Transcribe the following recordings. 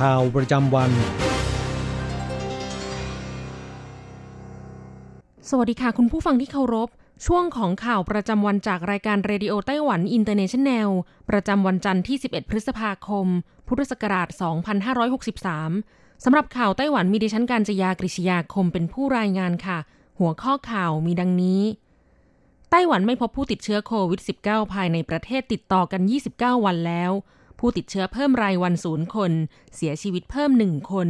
ข่าวประจำวัน สวัสดีค่ะ คุณผู้ฟังที่เคารพ ช่วงของข่าวประจำวันจากรายการ Radio Taiwan International ประจำวันจันทร์ที่ 11 พฤษภาคม พุทธศักราช 2563 สำหรับข่าวไต้หวันมีดิฉันการจยากริชยาคมเป็นผู้รายงานค่ะ หัวข้อข่าวมีดังนี้ ไต้หวันไม่พบผู้ติดเชื้อโควิด -19 ภายในประเทศติดต่อกัน 29 วันแล้ว ผู้ติดเชื้อเพิ่มรายวันศูนย์คน เสียชีวิตเพิ่มหนึ่งคน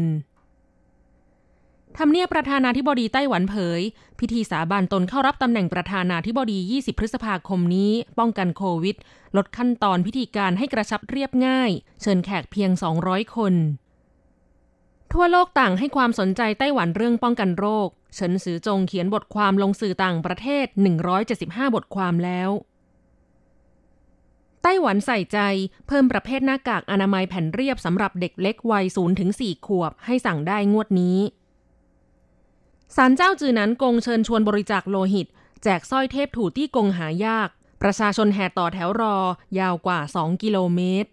ทำเนียบประธานาธิบดีไต้หวันเผย พิธีสาบานตนเข้ารับตำแหน่งประธานาธิบดี 20 พฤษภาคมนี้ ป้องกันโควิด ลดขั้นตอนพิธีการให้กระชับเรียบง่าย เชิญแขกเพียง 200 คน ทั่วโลกต่างให้ความสนใจไต้หวันเรื่องป้องกันโรค เฉินซือจงเขียนบทความลงสื่อต่างประเทศ 175 บทความแล้ว ไต้หวันใส่ใจเพิ่มประเภทหน้ากากอนามัยแผ่นเรียบสำหรับเด็กเล็กวัย0-4ขวบให้สั่งได้งวดนี้ศาลเจ้าจือนั้นกงเชิญชวนบริจาคโลหิต แจกสร้อยเทพถูตี้กงหายาก ประชาชนแห่ต่อแถวรอ ยาวกว่า 2 กิโลเมตร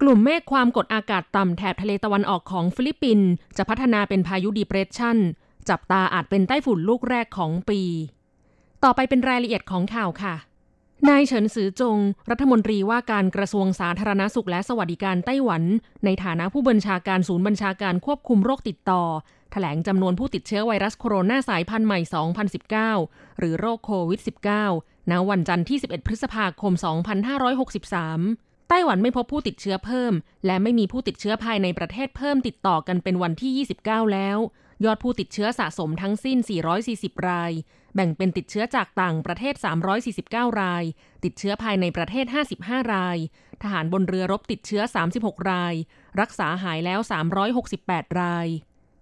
กลุ่มเมฆความกดอากาศต่ำแถบทะเลตะวันออกของฟิลิปปินส์จะพัฒนาเป็นพายุดีเพรสชันจับตาอาจเป็นไต้ฝุ่นลูกแรกของปี ต่อไปเป็นรายละเอียดของข่าวค่ะ นายเฉินซือจง รัฐมนตรีว่าการกระทรวงสาธารณาสุขและสวัสดิการไต้หวัน ในฐานะผู้บัญชาการศูนย์บัญชาการควบคุมโรคติดต่อ แถลงจำนวนผู้ติดเชื้อไวรัสโคโรนาสายพันธุ์ใหม่ 2019 หรือโรคโควิด -19 ณ วันจันทร์ที่ 11 พฤษภาคม 2563 ไต้หวันไม่พบผู้ติดเชื้อเพิ่ม และไม่มีผู้ติดเชื้อภายในประเทศเพิ่มติดต่อกันเป็นวันที่ 29 แล้ว ยอดผู้ติดเชื้อสะสมทั้งสิ้น 440 ราย แบ่งเป็นติดเชื้อจากต่างประเทศ 349 ราย ติดเชื้อภายในประเทศ 55 ราย ทหารบนเรือรบติดเชื้อ 36 ราย รักษาหายแล้ว 368 ราย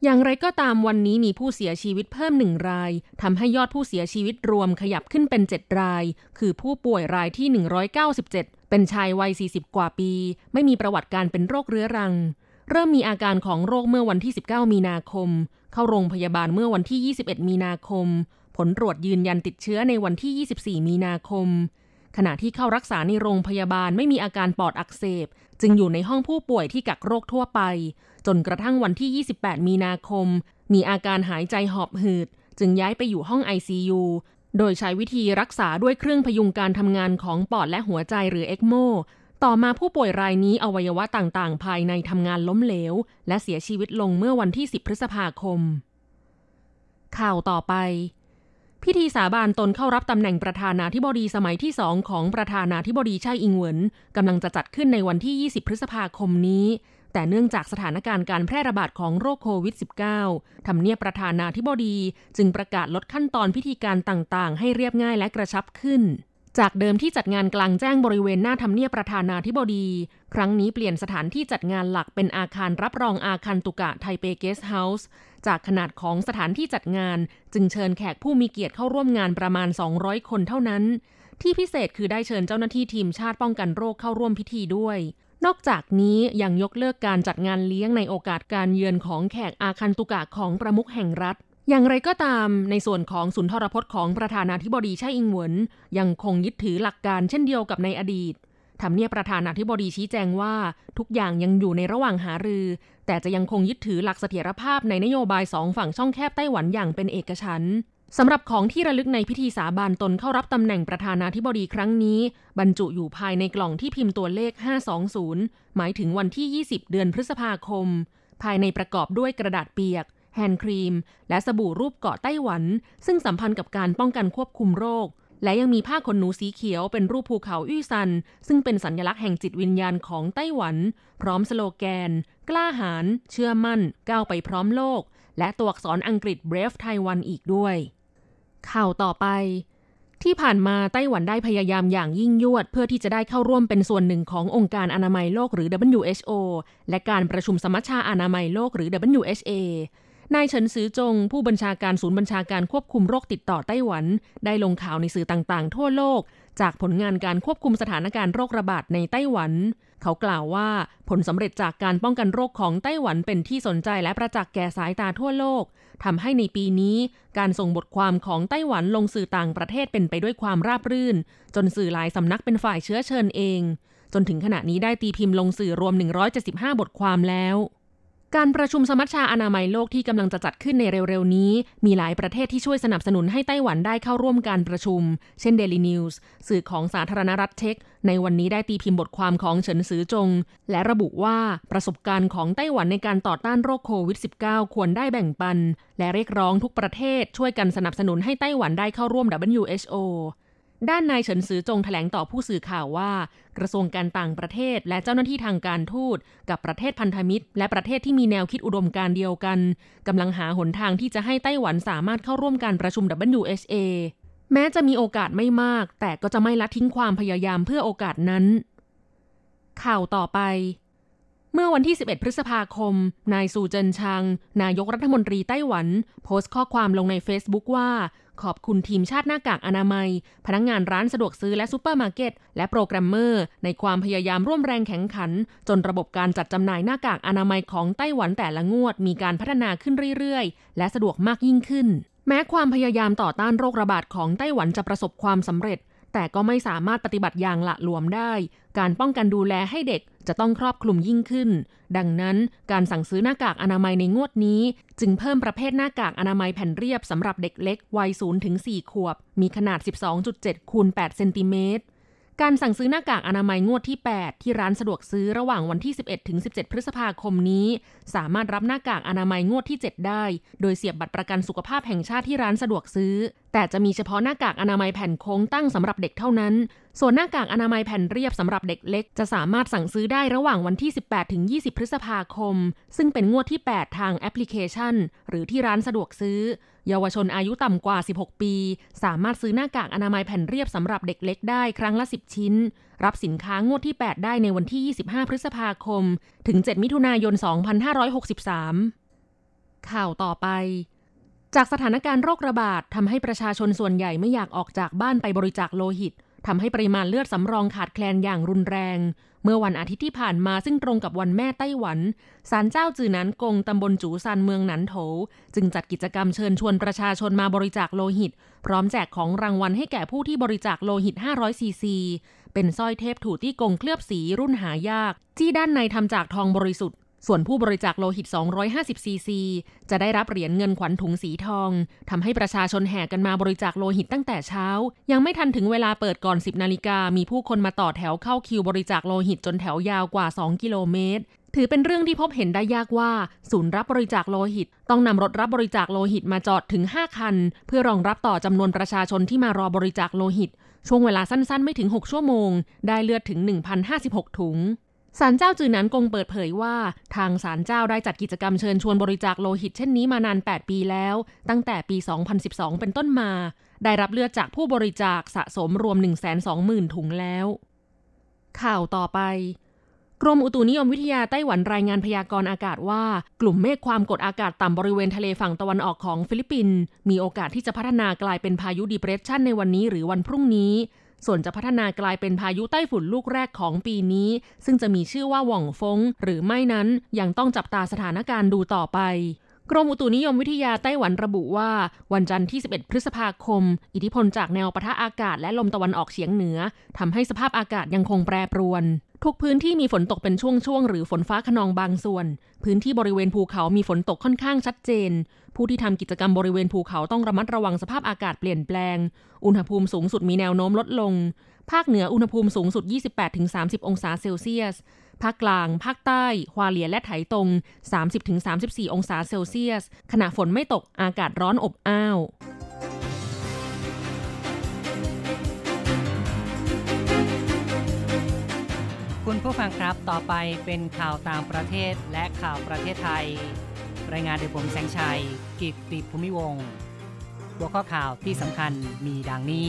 อย่างไรก็ตามวันนี้มีผู้เสียชีวิตเพิ่มหนึ่งราย ทำให้ยอดผู้เสียชีวิตรวมขยับขึ้นเป็น 7 ราย คือผู้ป่วยรายที่ 197 เป็นชายวัย 40 กว่าปี ไม่มีประวัติการเป็นโรคเรื้อรัง เริ่มมีอาการของโรคเมื่อวันที่ 19 มีนาคม เข้าโรงพยาบาลเมื่อวันที่ 21 มีนาคม ผลตรวจยืนยันติดเชื้อในวันที่ 24 มีนาคม ขณะที่เข้ารักษาในโรงพยาบาลไม่มีอาการปอดอักเสบ จึงอยู่ในห้องผู้ป่วยที่กักโรคทั่วไป จนกระทั่งวันที่ 28 มีนาคม มีอาการหายใจหอบหืด จึงย้ายไปอยู่ห้อง ICU โดยใช้วิธีรักษาด้วยเครื่องพยุงการทำงานของปอดและหัวใจหรือเอ็กโม ต่อมาผู้ป่วยรายนี้อวัยวะต่างๆ ภายในทำงานล้มเหลว และเสียชีวิตลงเมื่อวันที่ 10 พฤษภาคม ข่าวต่อไป พิธีสาบานตนเข้ารับตำแหน่งประธานาธิบดีสมัยที่สองของประธานาธิบดีไช่อิงเหวินกำลังจะจัดขึ้นในวันที่ 20 พฤษภาคมนี้ แต่เนื่องจากสถานการณ์การแพร่ระบาดของโรคโควิด -19 ทำเนียบประธานาธิบดีจึงประกาศลดขั้นตอนพิธีการต่างๆ ให้เรียบง่ายและกระชับขึ้น จากเดิมที่จัดงานกลางแจ้งบริเวณหน้าทำเนียบประธานาธิบดี ครั้งนี้เปลี่ยนสถานที่จัดงานหลักเป็นอาคารรับรองอาคารตุกะไทเปเกสเฮาส์จากขนาดของสถานที่จัดงาน จึงเชิญแขกผู้มีเกียรติเข้าร่วมงานประมาณ 200 คนเท่านั้น ที่พิเศษคือได้เชิญเจ้าหน้าที่ทีมชาติป้องกันโรคเข้าร่วมพิธีด้วย นอกจากนี้ยังยกเลิกการจัดงานเลี้ยงในโอกาสการเยือนของแขกอาคันตุกะของประมุขแห่งรัฐ อย่างไรก็ตามในส่วนของสุนทรพจน์ของประธานาธิบดีไช่อิงเหวินยังคงยึดถือหลักการเช่นเดียวกับในอดีตทำเนียบประธานาธิบดีชี้แจงว่าทุกอย่างยังอยู่ในระหว่างหารือ แต่จะยังคงยึดถือหลักเสถียรภาพในนโยบายสองฝั่งช่องแคบไต้หวันอย่างเป็นเอกฉันท์สำหรับของที่ระลึกในพิธีสาบานตนเข้ารับตำแหน่งประธานาธิบดีครั้งนี้ บรรจุอยู่ภายในกล่องที่พิมพ์ตัวเลข 520 หมายถึงวันที่ 20 เดือนพฤษภาคม ภายในประกอบด้วยกระดาษเปียก แฮนด์ครีม และสบู่รูปเกาะไต้หวัน ซึ่งสัมพันธ์กับการป้องกันควบคุมโรค และยังมีผ้าขนหนูสีเขียวเป็นรูปภูเขาอี้ซัน ซึ่งเป็นสัญลักษณ์แห่งจิตวิญญาณของไต้หวัน พร้อมสโลแกน กล้าหาญเชื่อมั่น ก้าวไปพร้อมโลก และตัวอักษรอังกฤษ Brave Taiwan อีกด้วย ข่าวต่อไปที่ผ่านมาไต้หวันได้พยายามอย่างยิ่งยวด เพื่อที่จะได้เข้าร่วมเป็นส่วนหนึ่งขององค์การอนามัยโลกหรือ WHO และการประชุมสมัชชาอนามัยโลกหรือ WHA นายเฉินซือจง ผู้บัญชาการศูนย์บัญชาการควบคุมโรคติดต่อไต้หวัน ได้ลงข่าวในสื่อต่างๆ ทั่วโลก จากผลงานการควบคุมสถานการณ์โรคระบาดในไต้หวัน เขากล่าวว่าผลสำเร็จจากการป้องกันโรคของไต้หวันเป็นที่สนใจและประจักษ์แก่สายตาทั่วโลกทำให้ในปีนี้ การส่งบทความของไต้หวันลงสื่อต่างประเทศเป็นไปด้วยความราบรื่น จนสื่อหลายสำนักเป็นฝ่ายเชื้อเชิญเอง จนถึงขณะนี้ได้ตีพิมพ์ลงสื่อรวม 175 บทความแล้ว การประชุมสมัชชาอนามัยโลกที่กำลังจะจัดขึ้นในเร็วๆ นี้ มีหลายประเทศที่ช่วยสนับสนุนให้ไต้หวันได้เข้าร่วมการประชุม เช่น Daily News สื่อของสาธารณรัฐเช็ก ในวันนี้ได้ตีพิมพ์บทความของเฉินซือจง และระบุว่าประสบการณ์ของไต้หวันในการต่อต้านโรคโควิด -19 ควรได้แบ่งปัน และเรียกร้องทุกประเทศช่วยกันสนับสนุนให้ไต้หวันได้เข้าร่วม WHO ด้านนายเฉินซือจงแถลงต่อผู้สื่อข่าวว่า กระทรวงการต่างประเทศและเจ้าหน้าที่ทางการทูตกับประเทศพันธมิตร และประเทศที่มีแนวคิดอุดมการเดียวกันกำลังหาหนทางที่จะให้ไต้หวันสามารถเข้าร่วมการประชุม WHA แม้จะมีโอกาสไม่มาก แต่ก็จะไม่ละทิ้งความพยายามเพื่อโอกาสนั้น ข่าวต่อไป เมื่อวันที่ 11 พฤษภาคม นายซูเจินชางนายกรัฐมนตรีไต้หวัน โพสต์ข้อความลงใน Facebook ว่า ขอบคุณทีมชาติหน้ากากอนามัย พนักงานร้านสะดวกซื้อและซูเปอร์มาร์เก็ต และโปรแกรมเมอร์ ในความพยายามร่วมแรงแข็งขัน จนระบบการจัดจำหน่ายหน้ากากอนามัยของไต้หวันแต่ละงวด มีการพัฒนาขึ้นเรื่อยๆ และสะดวกมากยิ่งขึ้น แม้ความพยายามต่อต้านโรคระบาดของไต้หวันจะประสบความสำเร็จแต่ก็ไม่สามารถปฏิบัติอย่างละหลวมได้ การป้องกันดูแลให้เด็ก จะต้องครอบคลุมยิ่งขึ้น ดังนั้นการสั่งซื้อหน้ากากอนามัยในงวดนี้ จึงเพิ่มประเภทหน้ากากอนามัยแผ่นเรียบสำหรับเด็กเล็กวัย0ถึง4ขวบ มีขนาด 12.7คูณ8เซนติเมตร การสั่งซื้อหน้ากากอนามัยงวดที่ 8 ที่ร้านสะดวกซื้อระหว่างวันที่ 11 ถึง 17 พฤษภาคมนี้ สามารถรับหน้ากากอนามัยงวดที่ 7 ได้ โดยเสียบบัตรประกันสุขภาพแห่งชาติที่ร้านสะดวกซื้อ แต่จะมีเฉพาะหน้ากากอนามัยแผ่นโค้งตั้งสำหรับเด็กเท่านั้น ส่วนหน้ากากอนามัยแผ่นเรียบสำหรับเด็กเล็ก จะสามารถสั่งซื้อได้ระหว่างวันที่ 18 ถึง 20 พฤษภาคม ซึ่งเป็นงวดที่ 8 ทางแอปพลิเคชัน หรือที่ร้านสะดวกซื้อ เยาวชนอายุต่ำกว่า 16 ปี สามารถซื้อหน้ากากอนามัยแผ่นเรียบสำหรับเด็กเล็กได้ครั้งละ 10 ชิ้น รับสินค้างวดที่ 8 ได้ในวันที่ 25 พฤษภาคม ถึง 7 มิถุนายน 2563 ข่าวต่อไป จากสถานการณ์โรคระบาดทำให้ประชาชนส่วนใหญ่ไม่อยากออกจากบ้านไปบริจาคโลหิต ทำให้ปริมาณเลือดสำรองขาดแคลนอย่างรุนแรง เมื่อวันอาทิตย์ที่ผ่านมาซึ่งตรงกับวันแม่ไต้หวันศาลเจ้าจือนันกงตำบลจูซันเมืองหนันโถ จึงจัดกิจกรรมเชิญชวนประชาชนมาบริจาคโลหิต พร้อมแจกของรางวัลให้แก่ผู้ที่บริจาคโลหิต 500 ซีซี เป็นสร้อยเทพถูตี้กงเคลือบสีรุ่นหายาก ที่ด้านในทำจากทองบริสุทธิ์ ส่วนผู้บริจาคโลหิต 250 ซีซี จะได้รับเหรียญเงินขวัญถุงสีทอง ทำให้ประชาชนแห่กันมาบริจาคโลหิตตั้งแต่เช้า ยังไม่ทันถึงเวลาเปิดก่อน 10 นาฬิกา มีผู้คนมาต่อแถวเข้าคิวบริจาคโลหิตจนแถวยาวกว่า 2 กิโลเมตร ถือเป็นเรื่องที่พบเห็นได้ยากว่า ศูนย์รับบริจาคโลหิต ต้องนำรถรับบริจาคโลหิตมาจอดถึง 5 คัน เพื่อรองรับต่อจำนวนประชาชนที่มารอบริจาคโลหิต ช่วงเวลาสั้นๆ ไม่ถึง 6 ชั่วโมง ได้เลือดถึง 1,056 ถุง ศาลเจ้าจือหนันกงเปิดเผยว่า ทางศาลเจ้าได้จัดกิจกรรมเชิญชวนบริจาคโลหิตเช่นนี้มานาน 8 ปีแล้ว ตั้งแต่ปี 2012 เป็นต้นมา ได้รับเลือดจากผู้บริจาคสะสมรวม 120,000 ถุงแล้ว ข่าวต่อไป กรมอุตุนิยมวิทยาไต้หวันรายงานพยากรณ์อากาศว่า กลุ่มเมฆความกดอากาศต่ำบริเวณทะเลฝั่งตะวันออกของฟิลิปปินส์มีโอกาสที่จะพัฒนากลายเป็นพายุดีเพรสชันในวันนี้หรือวันพรุ่งนี้ ส่วนจะพัฒนากลายเป็นพายุไต้ฝุ่นลูกแรกของปีนี้ ซึ่งจะมีชื่อว่าหว่องฟงหรือไม่นั้นยังต้องจับตาสถานการณ์ดูต่อไป กรมอุตุนิยมวิทยาไต้หวันระบุว่า วันจันทร์ที่ 11 พฤษภาคม อิทธิพลจากแนวปะทะอากาศและลมตะวันออกเฉียงเหนือทำให้สภาพอากาศยังคงแปรปรวน ทุกพื้นที่มีฝนตกเป็นช่วงๆ หรือฝนฟ้าขนองบางส่วน พื้นที่บริเวณภูเขามีฝนตกค่อนข้างชัดเจน ผู้ที่ทำกิจกรรมบริเวณภูเขาต้องระมัดระวังสภาพอากาศเปลี่ยนแปลง อุณหภูมิสูงสุดมีแนวโน้มลดลง ภาคเหนืออุณหภูมิสูงสุด 28-30 องศาเซลเซียส ภาคกลาง ภาคใต้ฮวาเลียและไถตรง 30-34 องศาเซลเซียส ขณะฝนไม่ตกอากาศร้อนอบอ้าวคุณผู้ฟังครับ ต่อไปเป็นข่าวต่างประเทศและข่าวประเทศไทย รายงานโดยผมแสงชัย กิตติภูมิวงศ์หัวข้อข่าวที่สำคัญมีดังนี้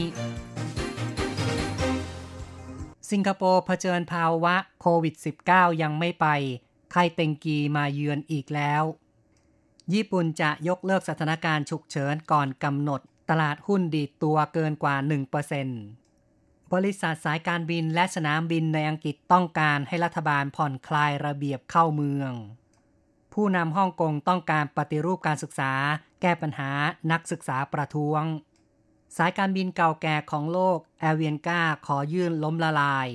สิงคโปร์เผชิญภาวะโควิด -19 ยังไม่ไป ไข้เต็งกีมาเยือนอีกแล้ว ญี่ปุ่นจะยกเลิกสถานการณ์ฉุกเฉินก่อนกำหนด ตลาดหุ้นดีดตัวเกินกว่า 1%บริษัทสายการบินและสนามบินในอังกฤษต้องการให้รัฐบาลผ่อนคลายระเบียบเข้าเมือง ผู้นำฮ่องกงต้องการปฏิรูปการศึกษา แก้ปัญหานักศึกษาประท้วง สายการบินเก่าแก่ของโลกแอเวียนกาขอยื่นล้มละลาย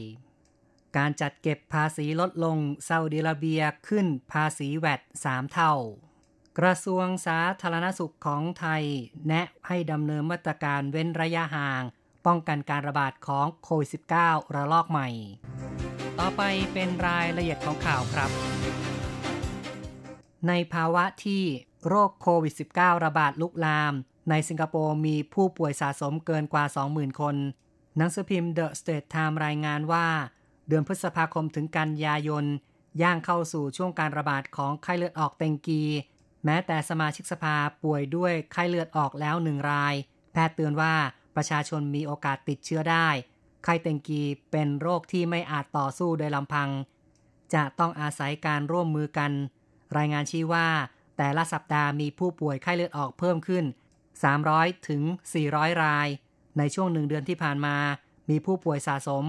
การจัดเก็บภาษีลดลงซาอุดิอาระเบียขึ้นภาษีแวด3เท่า กระทรวงสาธารณสุขของไทย แนะให้ดำเนินมาตรการเว้นระยะห่าง ป้องกันการระบาดของโควิด -19 ระลอกใหม่ ต่อไปเป็นรายละเอียดของข่าวครับ ในภาวะที่โรคโควิด -19 ระบาดลุกลาม ในสิงคโปร์มีผู้ป่วยสะสมเกินกว่า 20,000 คน หนังสือพิมพ์ The State Time รายงานว่า เดือนพฤษภาคมถึงกันยายน ย่างเข้าสู่ช่วงการระบาดของไข้เลือดออกเต็งกี แม้แต่สมาชิกสภาป่วยด้วยไข้เลือดออกแล้วหนึ่งราย แพทย์เตือนว่าประชาชนมีโอกาสติดเชื้อได้ ไข้เต็งกีเป็นโรคที่ไม่อาจต่อสู้โดยลำพัง จะต้องอาศัยการร่วมมือกัน รายงานชี้ว่า แต่ละสัปดาห์มีผู้ป่วยไข้เลือดออกเพิ่มขึ้น 300 ถึง 400 ราย ในช่วงหนึ่งเดือนที่ผ่านมา มีผู้ป่วยสะสม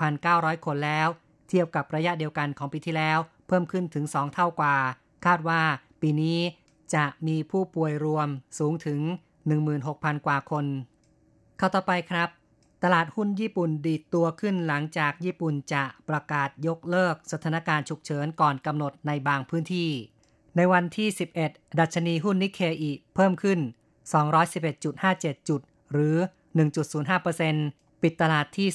6,900 คนแล้ว เทียบกับระยะเดียวกันของปีที่แล้ว เพิ่มขึ้นถึง 2 เท่ากว่า คาดว่าปีนี้จะมีผู้ป่วยรวมสูงถึง 16,000 กว่าคน เข้าต่อไปครับ ตลาดหุ้นญี่ปุ่นดีดตัวขึ้นหลังจากญี่ปุ่นจะประกาศยกเลิกสถานการณ์ฉุกเฉินก่อนกำหนดในบางพื้นที่ ในวันที่ 11 ดัชนีหุ้นนิเคอีเพิ่มขึ้น 211.57 จุด หรือ 1.05%ปิดตลาดที่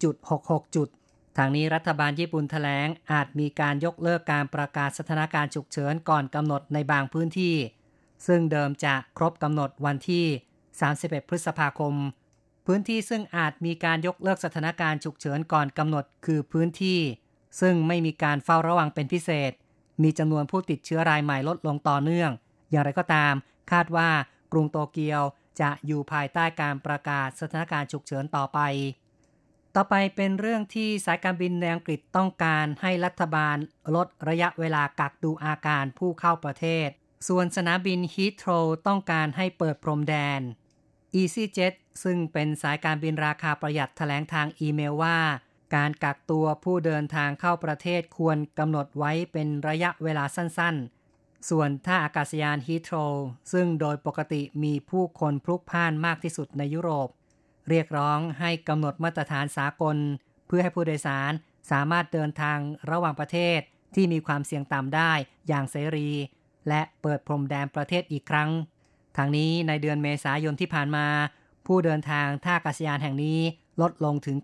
2390.66 จุด ทางนี้รัฐบาลญี่ปุ่นแถลงอาจมีการยกเลิกการประกาศสถานการณ์ฉุกเฉินก่อนกำหนดในบางพื้นที่ ซึ่งเดิมจะครบกำหนดวันที่ 31 พฤษภาคม พื้นที่ซึ่งอาจมีการยกเลิกสถานการณ์ฉุกเฉินก่อนกำหนดคือพื้นที่ ซึ่งไม่มีการเฝ้าระวังเป็นพิเศษ มีจำนวนผู้ติดเชื้อรายใหม่ลดลงต่อเนื่อง อย่างไรก็ตาม คาดว่ากรุงโตเกียวจะอยู่ภายใต้การประกาศสถานการณ์ฉุกเฉินต่อไป ต่อไปเป็นเรื่องที่สายการบินในอังกฤษต้องการให้รัฐบาลลดระยะเวลากักดูอาการผู้เข้าประเทศ ส่วนสนามบินฮีทโรต้องการให้เปิดพรมแดน EasyJet ซึ่งเป็นสายการบินราคาประหยัดแถลงทางอีเมลว่า การกักตัวผู้เดินทางเข้าประเทศควรกำหนดไว้เป็นระยะเวลาสั้นๆ ส่วนท่าอากาศยานฮีทโรซึ่งโดยปกติมีผู้คนพลุกพล่านมากที่สุดในยุโรป เรียกร้องให้กำหนดมาตรฐานสากล เพื่อให้ผู้โดยสารสามารถเดินทางระหว่างประเทศที่มีความเสี่ยงต่ำได้อย่างเสรี และเปิดพรมแดนประเทศอีกครั้ง ทางนี้ในเดือนเมษายนที่ผ่านมา ผู้เดินทางท่าอากาศยานแห่งนี้ลดลงถึง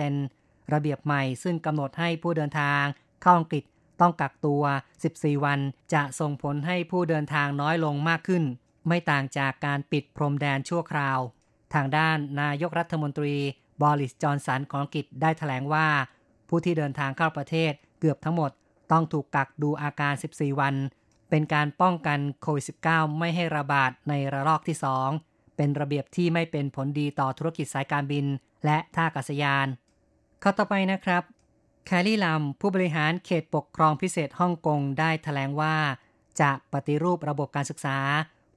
97%ระเบียบใหม่ซึ่งกำหนดให้ผู้เดินทางเข้าอังกฤษ ต้องกักตัว 14 วัน จะส่งผลให้ผู้เดินทางน้อยลงมากขึ้น ไม่ต่างจากการปิดพรมแดนชั่วคราว ทางด้านนายกรัฐมนตรีบอริสจอนสันของอังกฤษได้ถแถลงว่า ผู้ที่เดินทางเข้าประเทศเกือบทั้งหมดต้องถูกกักดูอาการ 14 วัน เป็นการป้องกันโควิด -19 ไม่ให้ระบาดในระลอกที่ 2 เป็นระเบียบที่ไม่เป็นผลดีต่อธุรกิจสายการบิน และท่าอากาศยานข้อต่อไปนะครับ แคลรี่ลัมผู้บริหารเขตปกครองพิเศษฮ่องกงได้ถแถลงว่า จะปฏิรูประบบการศึกษา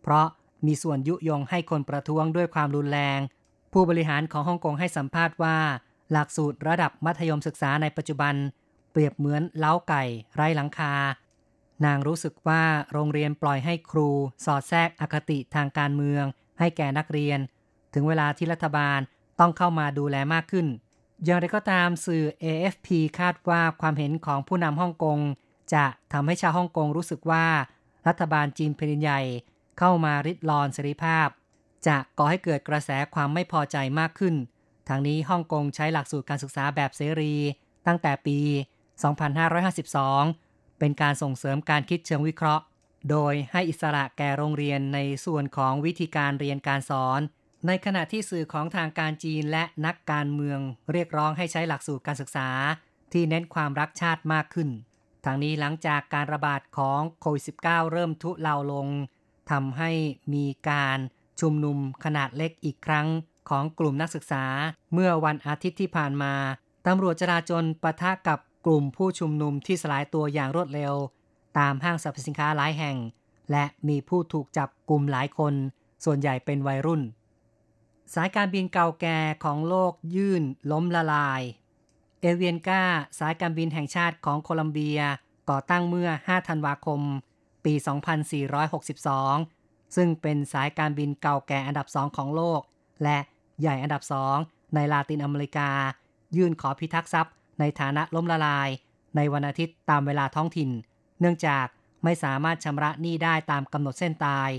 เพราะมีส่วนยุยงให้คนประท้วงด้วยความรุนแรง ผู้บริหารของฮ่องกงให้สัมภาษณ์ว่า หลักสูตรระดับมัธยมศึกษาในปัจจุบัน เปรียบเหมือนเล้าไก่ ไร้หลังคา นางรู้สึกว่าโรงเรียนปล่อยให้ครู สอดแทรกอคติทางการเมือง ให้แก่นักเรียน ถึงเวลาที่รัฐบาลต้องเข้ามาดูแลมากขึ้น อย่างไรก็ตามสื่อ AFP คาดว่าความเห็นของผู้นำฮ่องกง จะทำให้ชาวฮ่องกงรู้สึกว่า รัฐบาลจีนแผ่นใหญ่ เข้ามาริดรอนเสรีภาพ จะก่อให้เกิดกระแสความไม่พอใจมากขึ้น ทางนี้ฮ่องกงใช้หลักสูตรการศึกษาแบบเสรี ตั้งแต่ปี 2552 เป็นการส่งเสริมการคิดเชิงวิเคราะห์ โดยให้อิสระแก่โรงเรียนในส่วนของวิธีการเรียนการสอน ในขณะที่สื่อของทางการจีนและนักการเมืองเรียกร้องให้ใช้หลักสูตรการศึกษา ที่เน้นความรักชาติมากขึ้น ทางนี้หลังจากการระบาดของโควิด -19 เริ่มทุเลาลงทำให้มีการชุมนุมขนาดเล็กอีกครั้งของกลุ่มนักศึกษา เมื่อวันอาทิตย์ที่ผ่านมาตำรวจจราจรปะทะกับกลุ่มผู้ชุมนุมที่สลายตัวอย่างรวดเร็ว ตามห้างสรรพสินค้าหลายแห่ง และมีผู้ถูกจับกลุ่มหลายคน ส่วนใหญ่เป็นวัยรุ่น สายการบินเก่าแก่ของโลกยื่นล้มละลาย เอเวียนกาสายการบินแห่งชาติของโคลัมเบียก่อตั้งเมื่อ 5 ธันวาคม ปี 2462 ซึ่งเป็นสายการบินเก่าแก่อันดับสองของโลก และใหญ่อันดับสองในลาตินอเมริกา ยื่นขอพิทักษ์ทรัพย์ ในฐานะล้มละลาย ในวันอาทิตย์ตามเวลาท้องถิ่น เนื่องจากไม่สามารถชำระหนี้ได้ตามกำหนดเส้นตาย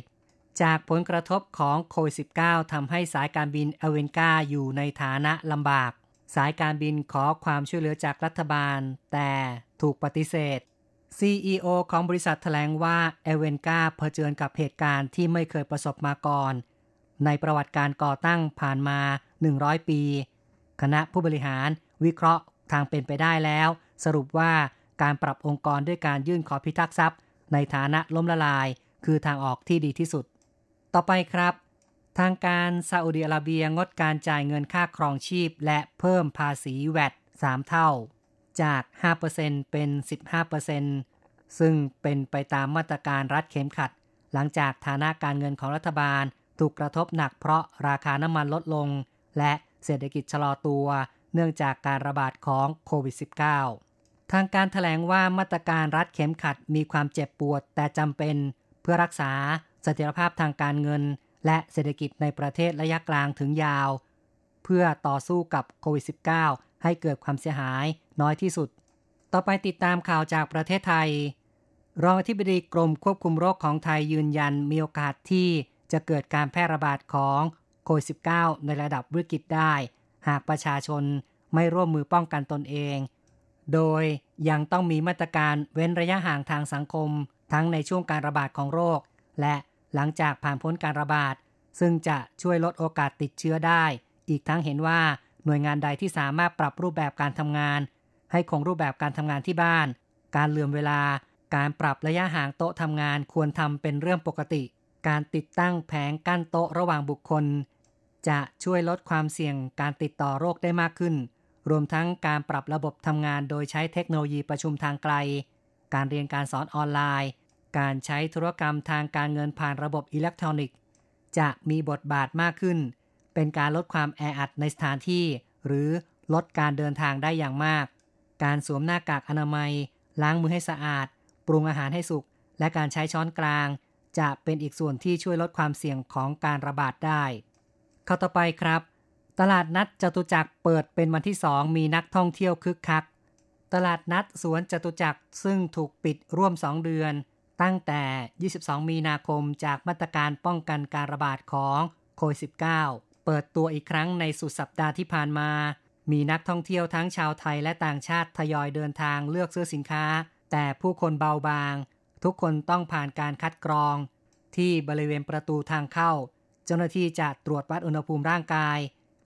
จากผลกระทบของโควิด -19 ทำให้สายการบินเอเวนกาอยู่ในฐานะลำบาก สายการบินขอความช่วยเหลือจากรัฐบาล แต่ถูกปฏิเสธ CEO ของบริษัทแถลงว่าเอเวนกาเผชิญกับเหตุการณ์ที่ไม่เคยประสบมาก่อน ในประวัติการก่อตั้งผ่านมา 100 ปี คณะผู้บริหารวิเคราะห์ทางเป็นไปได้แล้ว สรุปว่าการปรับองค์กรด้วยการยื่นขอพิทักษ์ทรัพย์ ในฐานะล้มละลาย คือทางออกที่ดีที่สุด ต่อไปครับ ทางการซาอุดิอาระเบียงดการจ่ายเงินค่าครองชีพ และเพิ่มภาษีแวด3 เท่า จาก 5%เป็น 15%ซึ่งเป็นไปตามมาตรการรัดเข็มขัด หลังจากฐานะการเงินของรัฐบาลถูกกระทบหนักเพราะราคาน้ำมันลดลง และเศรษฐกิจชะลอตัว เนื่องจากการระบาดของโควิด -19 ทางการถแถลงว่ามาตรการรัดเข็มขัดมีความเจ็บปวดแต่จำเป็นเพื่อรักษา เสถียรภาพทางการเงิน และเศรษฐกิจในประเทศระยะกลางถึงยาว เพื่อต่อสู้กับโควิด -19 ให้เกิดความเสียหายน้อยที่สุด ต่อไปติดตามข่าวจากประเทศไทย รองอธิบดีกรมควบคุมโรคของไทยยืนยันมีโอกาสที่จะเกิดการแพร่ระบาดของโควิด -19 ในระดับวิกฤตได้ หากประชาชนไม่ร่วมมือป้องกันตนเอง โดยยังต้องมีมาตรการเว้นระยะห่างทางสังคม ทั้งในช่วงการระบาดของโรค และ หลังจากผ่านพ้นการระบาด ซึ่งจะช่วยลดโอกาสติดเชื้อได้ อีกทั้งเห็นว่าหน่วยงานใดที่สามารถปรับรูปแบบการทำงาน ให้คงรูปแบบการทำงานที่บ้าน การเลื่อมเวลา การปรับระยะห่างโต๊ะทำงานควรทำเป็นเรื่องปกติ การติดตั้งแผงกั้นโต๊ะระหว่างบุคคล จะช่วยลดความเสี่ยงการติดต่อโรคได้มากขึ้น รวมทั้งการปรับระบบทำงานโดยใช้เทคโนโลยีประชุมทางไกล การเรียนการสอนออนไลน์ การใช้ธุรกรรมทางการเงินผ่านระบบอิเล็กทรอนิกส์ จะมีบทบาทมากขึ้น เป็นการลดความแออัดในสถานที่ หรือลดการเดินทางได้อย่างมาก การสวมหน้ากากอนามัย ล้างมือให้สะอาด ปรุงอาหารให้สุก และการใช้ช้อนกลาง จะเป็นอีกส่วนที่ช่วยลดความเสี่ยงของการระบาดได้ข้าต่อไปครับ ตลาดนัดจตุจักรเปิดเป็นวันที่สองมีนักท่องเที่ยวคึกคัก ตลาดนัดสวนจตุจักรซึ่งถูกปิดร่วม 2 เดือน ตั้งแต่ 22 มีนาคมจากมาตรการป้องกันการระบาดของโควิด -19 เปิดตัวอีกครั้งในสุดสัปดาห์ที่ผ่านมา มีนักท่องเที่ยวทั้งชาวไทยและต่างชาติทยอยเดินทางเลือกซื้อสินค้า แต่ผู้คนเบาบาง ทุกคนต้องผ่านการคัดกรอง ที่บริเวณประตูทางเข้า เจ้าหน้าที่จะตรวจวัดอุณหภูมิร่างกาย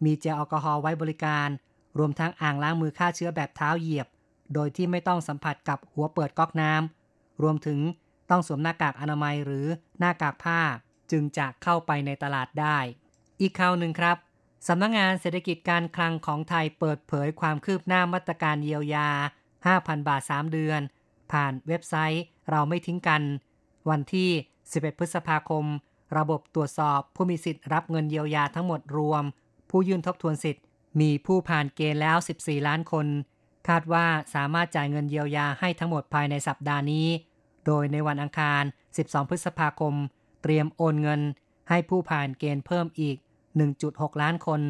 มีเจลแอลกอฮอล์ไว้บริการ รวมทั้งอ่างล้างมือฆ่าเชื้อแบบเท้าเหยียบ โดยที่ไม่ต้องสัมผัสกับหัวเปิดก๊อกน้ำรวมถึง ต้องสวมหน้ากากอนามัยหรือหน้ากากผ้าจึงจะเข้าไปในตลาดได้ อีกข่าวหนึ่งครับสำนักงงานเศรษฐกิจการคลังของไทยเปิดเผยความคืบหน้ามาตรการเยียวยา 5,000 บาท 3 เดือน ผ่านเว็บไซต์เราไม่ทิ้งกัน วันที่ 11 พฤษภาคม ระบบตรวจสอบผู้มีสิทธิ์รับเงินเยียวยาทั้งหมดรวม ผู้ยื่นทบทวนสิทธิ์ มีผู้ผ่านเกณฑ์แล้ว 14 ล้านคน คาดว่าสามารถจ่ายเงินเยียวยาให้ทั้งหมดภายในสัปดาห์นี้ โดยในวันอังคาร 12 พฤษภาคม เตรียมโอนเงิน ให้ผู้ผ่านเกณฑ์เพิ่มอีก 1.6 ล้านคน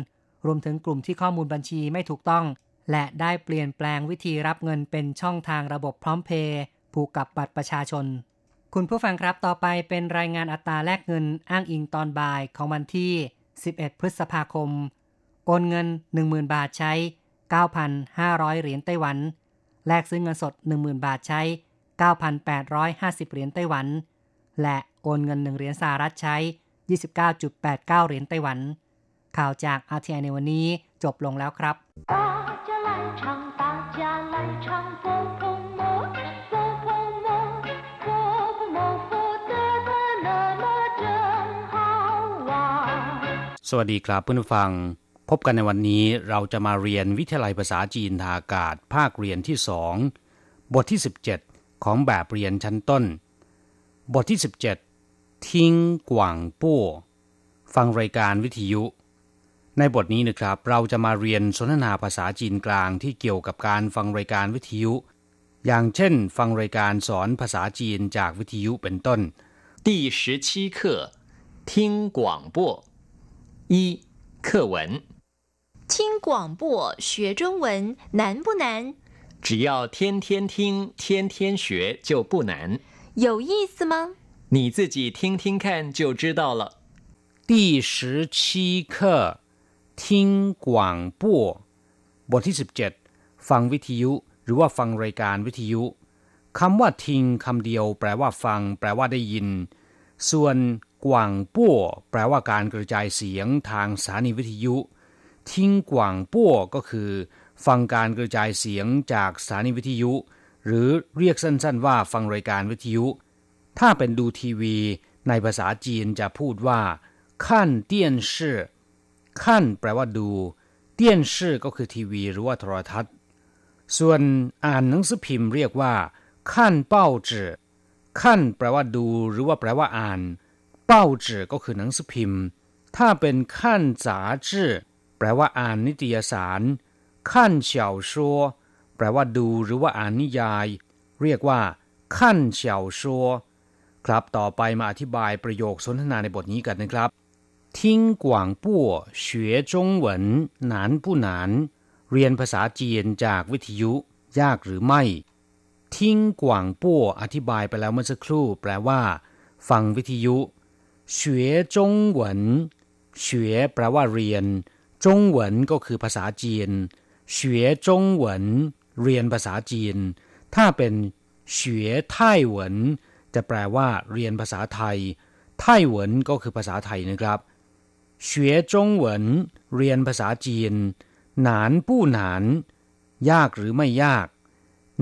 รวมถึงกลุ่มที่ข้อมูลบัญชีไม่ถูกต้อง และได้เปลี่ยนแปลงวิธีรับเงินเป็นช่องทางระบบพร้อมเพย์ผูกกับบัตรประชาชน คุณผู้ฟังครับต่อไปเป็นรายงานอัตราแลกเงินอ้างอิงตอนบ่ายของวันที่ 11 พฤษภาคม โอนเงิน 10,000 บาทใช้ 9,500 เหรียญไต้หวัน แลกซื้อเงินสด 10,000 บาทใช้ 9,850 เหรียญไต้หวัน และโอนเงิน 1 เหรียญสหรัฐใช้ 29.89 เหรียญไต้หวัน ข่าวจาก RTI ในวันนี้จบลงแล้วครับสวัสดีครับเพื่อนผู้ฟัง พบกันในวันนี้เราจะมาเรียนวิทยาลัยภาษาจีนทางอากาศ ภาคเรียนที่สองบทที่17 ของแบบเรียนชั้นต้น บทที่ 17 ทิ้งกว่างปู้ฟังรายการวิทยุ ในบทนี้นะครับเราจะมาเรียนสนทนาภาษาจีนกลางที่เกี่ยวกับการฟังรายการวิทยุ อย่างเช่น ฟังรายการสอนภาษาจีนจากวิทยุเป็นต้น第十七课听广播一课文，听广播学中文难不难？ 只要天天听，天天学就不难。有意思吗？你自己听听看就知道了。第十七课听广播บทที่สิบเจ็ดฟังวิทยุหรือว่าฟังรายการวิทยุคำว่าทิ้งคำเดียวแปลว่าฟังแปลว่าได้ยิน ส่วนกว่างปั้วแปลว่าการกระจายเสียงทางสถานีวิทยุ ทิ้งกว่างปั้วก็คือ ฟังการกระจายเสียงจากสถานีวิทยุ หรือเรียกสั้นๆ ว่าฟังรายการวิทยุ ถ้าเป็นดูทีวี ในภาษาจีนจะพูดว่าขั้นเตี้ยนชื่อขั้นแปลว่าดู เตี้ยนชื่อก็คือทีวี หรือว่าโทรทัศน์ ส่วนอ่านหนังสือพิมพ์เรียกว่าขั้นเป้าจื่อขั้นแปลว่าดู หรือว่าแปลว่าอ่าน เป้าจื่อก็คือหนังสือพิมพ์ ถ้าเป็นขั้นจาจื่อแปลว่าอ่านนิตยสาร ขั้นเฉาชัวแปลว่าดูหรือว่าอ่านนิยาย เรียกว่า ขั้นเฉาชัวครับต่อไปมาอธิบายประโยคสนทนาในบทนี้กันนะครับทิ้งกวางปัวเฉวยจงเหวนหนานผู้หนาน เรียนภาษาจีนจากวิทยุ ยากหรือไม่ ทิ้งกวางปั่วอธิบายไปแล้วเมื่อสักครู่ แปลว่า ฟังวิทยุเฉวยจงหวนเฉวยแปลว่าเรียน จงหวนก็คือภาษาจีน 学中文เรียนภาษาจีน ถ้าเป็น学ไต้หวนจะแปลว่า เรียนภาษาไทย ไต้หวนก็คือภาษาไทยนะครับ学中文เรียนภาษาจีนหนานผู้หนาน ยากหรือไม่ยาก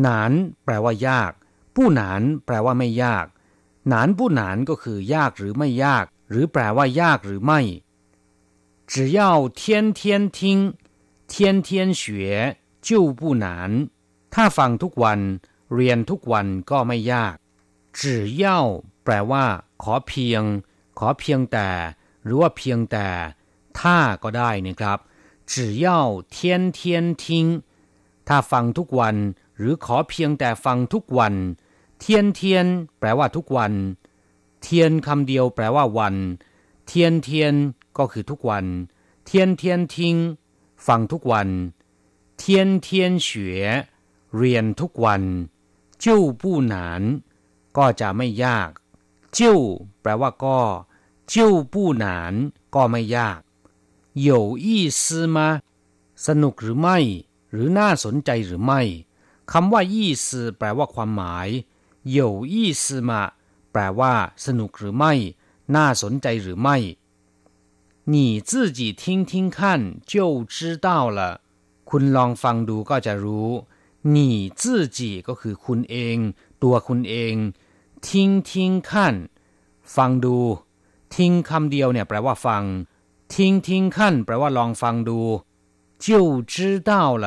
หนานแปลว่า ยาก ผู้หนานแปลว่าไม่ยากหนานผู้หนานก็คือยากหรือไม่ยาก หรือแปลว่ายากหรือไม่只要天天听 天天学就不难ถ้าฟังทุกวัน เรียนทุกวันก็ไม่ยาก只要แปลว่า ขอเพียง ขอเพียงแต่ หรือว่าเพียงแต่ ถ้าก็ได้นะครับ只要天天听ถ้าฟังทุกวัน หรือขอเพียงแต่ฟังทุกวันเทียนเทียนแปลว่าทุกวัน เทียนคำเดียวแปลว่าวัน เทียนเทียนก็คือทุกวัน เทียนเทียนทิ้ง ฟังทุกวัน เทียนเทียนเฉวเรียนทุกวันจิ้วผู้หนานก็จะไม่ยากจิ้วแปลว่าก็จิ้วผู้หนานก็ไม่ยาก有意思吗สนุกหรือไม่ หรือน่าสนใจหรือไม่คำว่ายี่สแปลว่าความหมาย有意思吗แปลว่า สนุกหรือไม่ น่าสนใจหรือไม่ 你自己听听看就知道了คุณลองฟังดูก็จะรู้你自己ก็คือคุณเอง ตัวคุณเองทิ้งทิ้งขั้นฟังดูทิ้งคำเดียวเนี่ยแปลว่าฟังทิ้งทิ้งขั้นแปลว่าลองฟังดู就知道了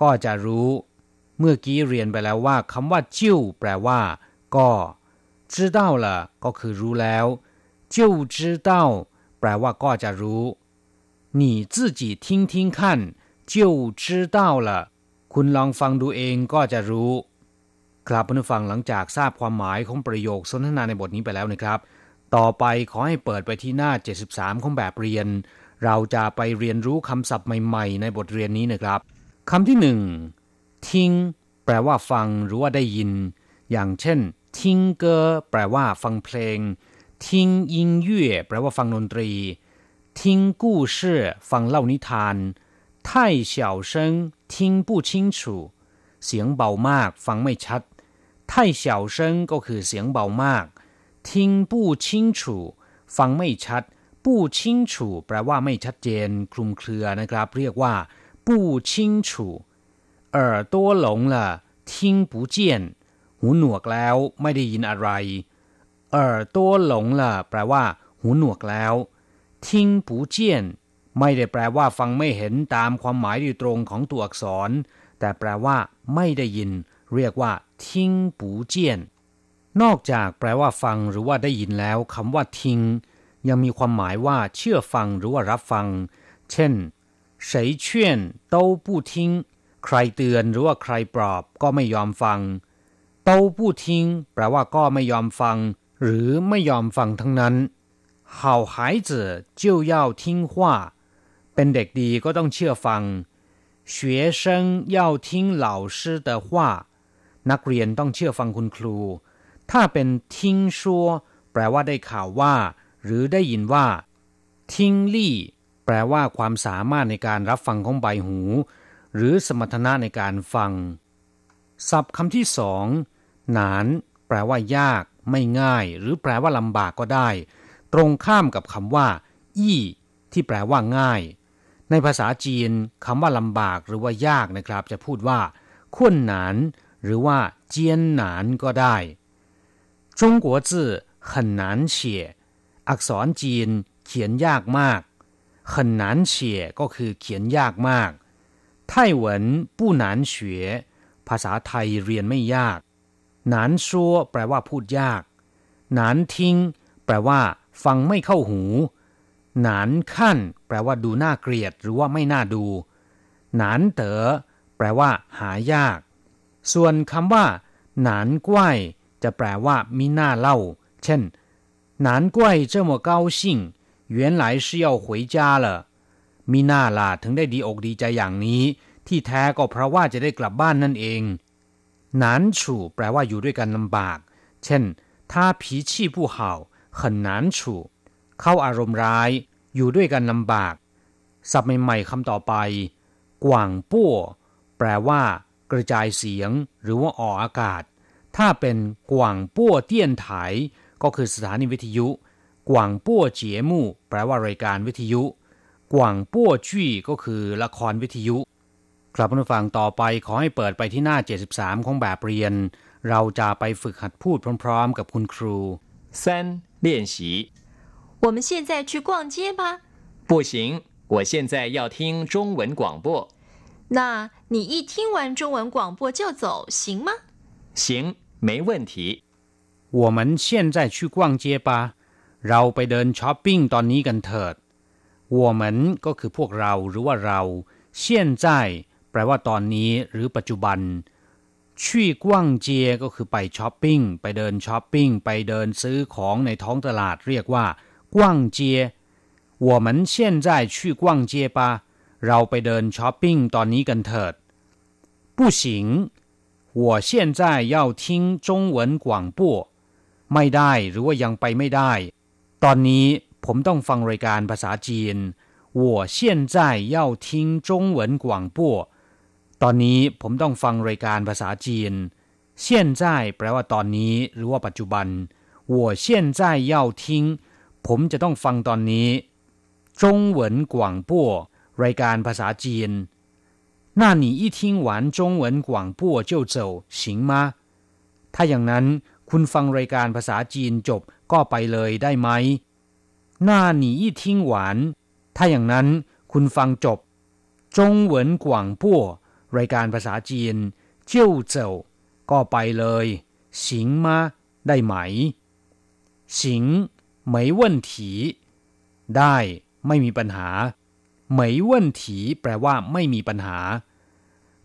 ก็จะรู้เมื่อกี้เรียนไปแล้วว่าคำว่าจิ้วแปลว่า ก็知道了ก็คือรู้แล้ว就知道 แปลว่าก็จะรู้你自己听听看就知道了คุณลองฟังดูเองก็จะรู้ ครับผู้ฟังหลังจากทราบความหมายของประโยคสนทนาในบทนี้ไปแล้วนะครับ ต่อไปขอให้เปิดไปที่หน้า 73 ของแบบเรียน เราจะไปเรียนรู้คำศัพท์ใหม่ๆ ในบทเรียนนี้นะครับคำที่หนึ่งทิ้งแปลว่าฟังหรือว่าได้ยิน อย่างเช่นทิ้งเกอแปลว่าฟังเพลง ทิ้งยิงเย่แปลว่าฟังดนตรีทิ้งกู้ชื่อฟังเล่านิทาน太小声听不清楚เสียงเบามากฟังไม่ชัด太小声ก็คือเสียงเบามาก听不清楚ฟังไม่ชัด不清楚แปลว่าไม่ชัดเจน คลุมเครือนะครับ เรียกว่า不清楚耳朵聋了听不见หูหนวกแล้วไม่ได้ยินอะไร 耳朵聋了แปลว่า หูหนวกแล้ว听不见ไม่ได้แปลว่าฟังไม่เห็นตามความหมายโดยตรงของตัวอักษร แต่แปลว่า ไม่ได้ยิน เรียกว่าทิ้งปูเจียนนอกจากแปลว่าฟังหรือว่าได้ยินแล้วคำว่าทิ้งยังมีความหมายว่า เชื่อฟังหรือว่ารับฟัง เช่น谁劝都不听ใครเตือนหรือว่าใครปลอบก็ไม่ยอมฟัง都不听แปลว่าก็ไม่ยอมฟัง หรือไม่ยอมฟังทั้งนั้น好孩子就要听话เป็นเด็กดีก็ต้องเชื่อฟัง学生要听老师的话นักเรียนต้องเชื่อฟังคุณครู ถ้าเป็นทิ้งชัวแปลว่าได้ข่าวว่า หรือได้ยินว่าทิ้งลี่แปลว่าความสามารถในการรับฟังของใบหู หรือสมรรถนะในการฟัง ศัพท์คำที่สองหนาน แปลว่า ยาก ไม่ง่าย หรือแปลว่าลำบากก็ได้ ตรงข้ามกับคำว่า อี้ ที่แปลว่าง่ายในภาษาจีนคำว่าลำบากหรือว่ายากนะครับ จะพูดว่าขุนหนานหรือว่าเจียนหนานก็ได้จงกัวจื่อ很难写อักษรจีนเขียนยากมาก很难写ก็คือเขียนยากมากไต้หวัน不难学ภาษาไทยเรียนไม่ยาก หนานซัวแปลว่าพูดยากหนานทิ้งแปลว่า ฟังไม่เข้าหูหนานขั้นแปลว่าดูน่าเกลียดหรือว่าไม่น่าดู หนานเต๋อแปลว่า หายาก ส่วนคำว่า หนานกว้ายจะแปลว่ามีหน้าเล่า เช่นหนานกว้าย这么高兴原来是要回家了มีหน้าล่ะถึงได้ดีอกดีใจอย่างนี้ ที่แท้ก็เพราะว่าจะได้กลับบ้านนั่นเอง หนานฉู่แปลว่าอยู่ด้วยกันลำบาก เช่น他脾气不好很难处เข้าอารมณ์ร้าย อยู่ด้วยกันลำบาก ศัพท์ใหม่ๆคำต่อไป กว่างปั้วแปลว่า กระจายเสียง หรือว่าออกอากาศ ถ้าเป็นกว่างปั้วเตี้ยนไถก็คือสถานีวิทยุ กว่างปั้วเจี๋ยมู่แปลว่ารายการวิทยุ กว่างปั้วจี้ก็คือละครวิทยุ ครับผู้ฟังต่อไปขอให้เปิดไปที่หน้า 73 ของแบบเรียน เราจะไปฝึกหัดพูดพร้อมๆ กับคุณครู三练习我们现在去逛街吧。不行，我现在要听中文广播。那你一听完中文广播就走，行吗？行，没问题。我们现在去逛街吧。เราไปเดินช้อปปิ้งตอนนี้กันเถิด我们ก็คือพวกเราหรือว่าเรา现在 แปลว่าตอนนี้หรือปัจจุบันชี่กว้างเจียก็คือไปช้อปปิ้งไปเดินช้อปปิ้งไปเดินซื้อของในท้องตลาดเรียกว่า逛街我们现在去逛街吧เราไปเดินช้อปปิ้งตอนนี้กันเถิด不行我现在要听中文广播ไม่ได้หรือว่ายังไปไม่ได้ ตอนนี้ผมต้องฟังรายการภาษาจีน我现在要听中文广播 ตอนนี้ผมต้องฟังรายการภาษาจีน现在แปลว่าตอนนี้หรือว่าปัจจุบัน我现在要听ผมจะต้องฟังตอนนี้中文广播รายการภาษาจีน那你一听完中文广播就走行吗ถ้าอย่างนั้น คุณฟังรายการภาษาจีนจบก็ไปเลยได้ไหม那你一听完ถ้าอย่างนั้น คุณฟังจบ中文广播 รายการภาษาจีน เจียวเจ้าก็ไปเลยสิงมาได้ไหมสิงไม่ว่นถีได้ไม่มีปัญหาไม่ว่นถีแปลว่าไม่มีปัญหา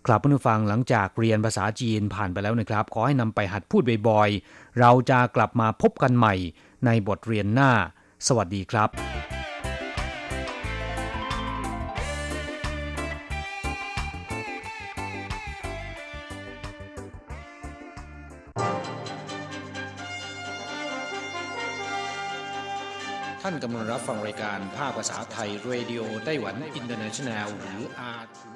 ครับผู้ฟังหลังจากเรียนภาษาจีนผ่านไปแล้วนะครับ ขอให้นำไปหัดพูดบ่อยๆ เราจะกลับมาพบกันใหม่ในบทเรียนหน้า สวัสดีครับ ท่านกำลังรับฟังรายการภาคภาษาไทย Radio Taiwan International หรืออาร์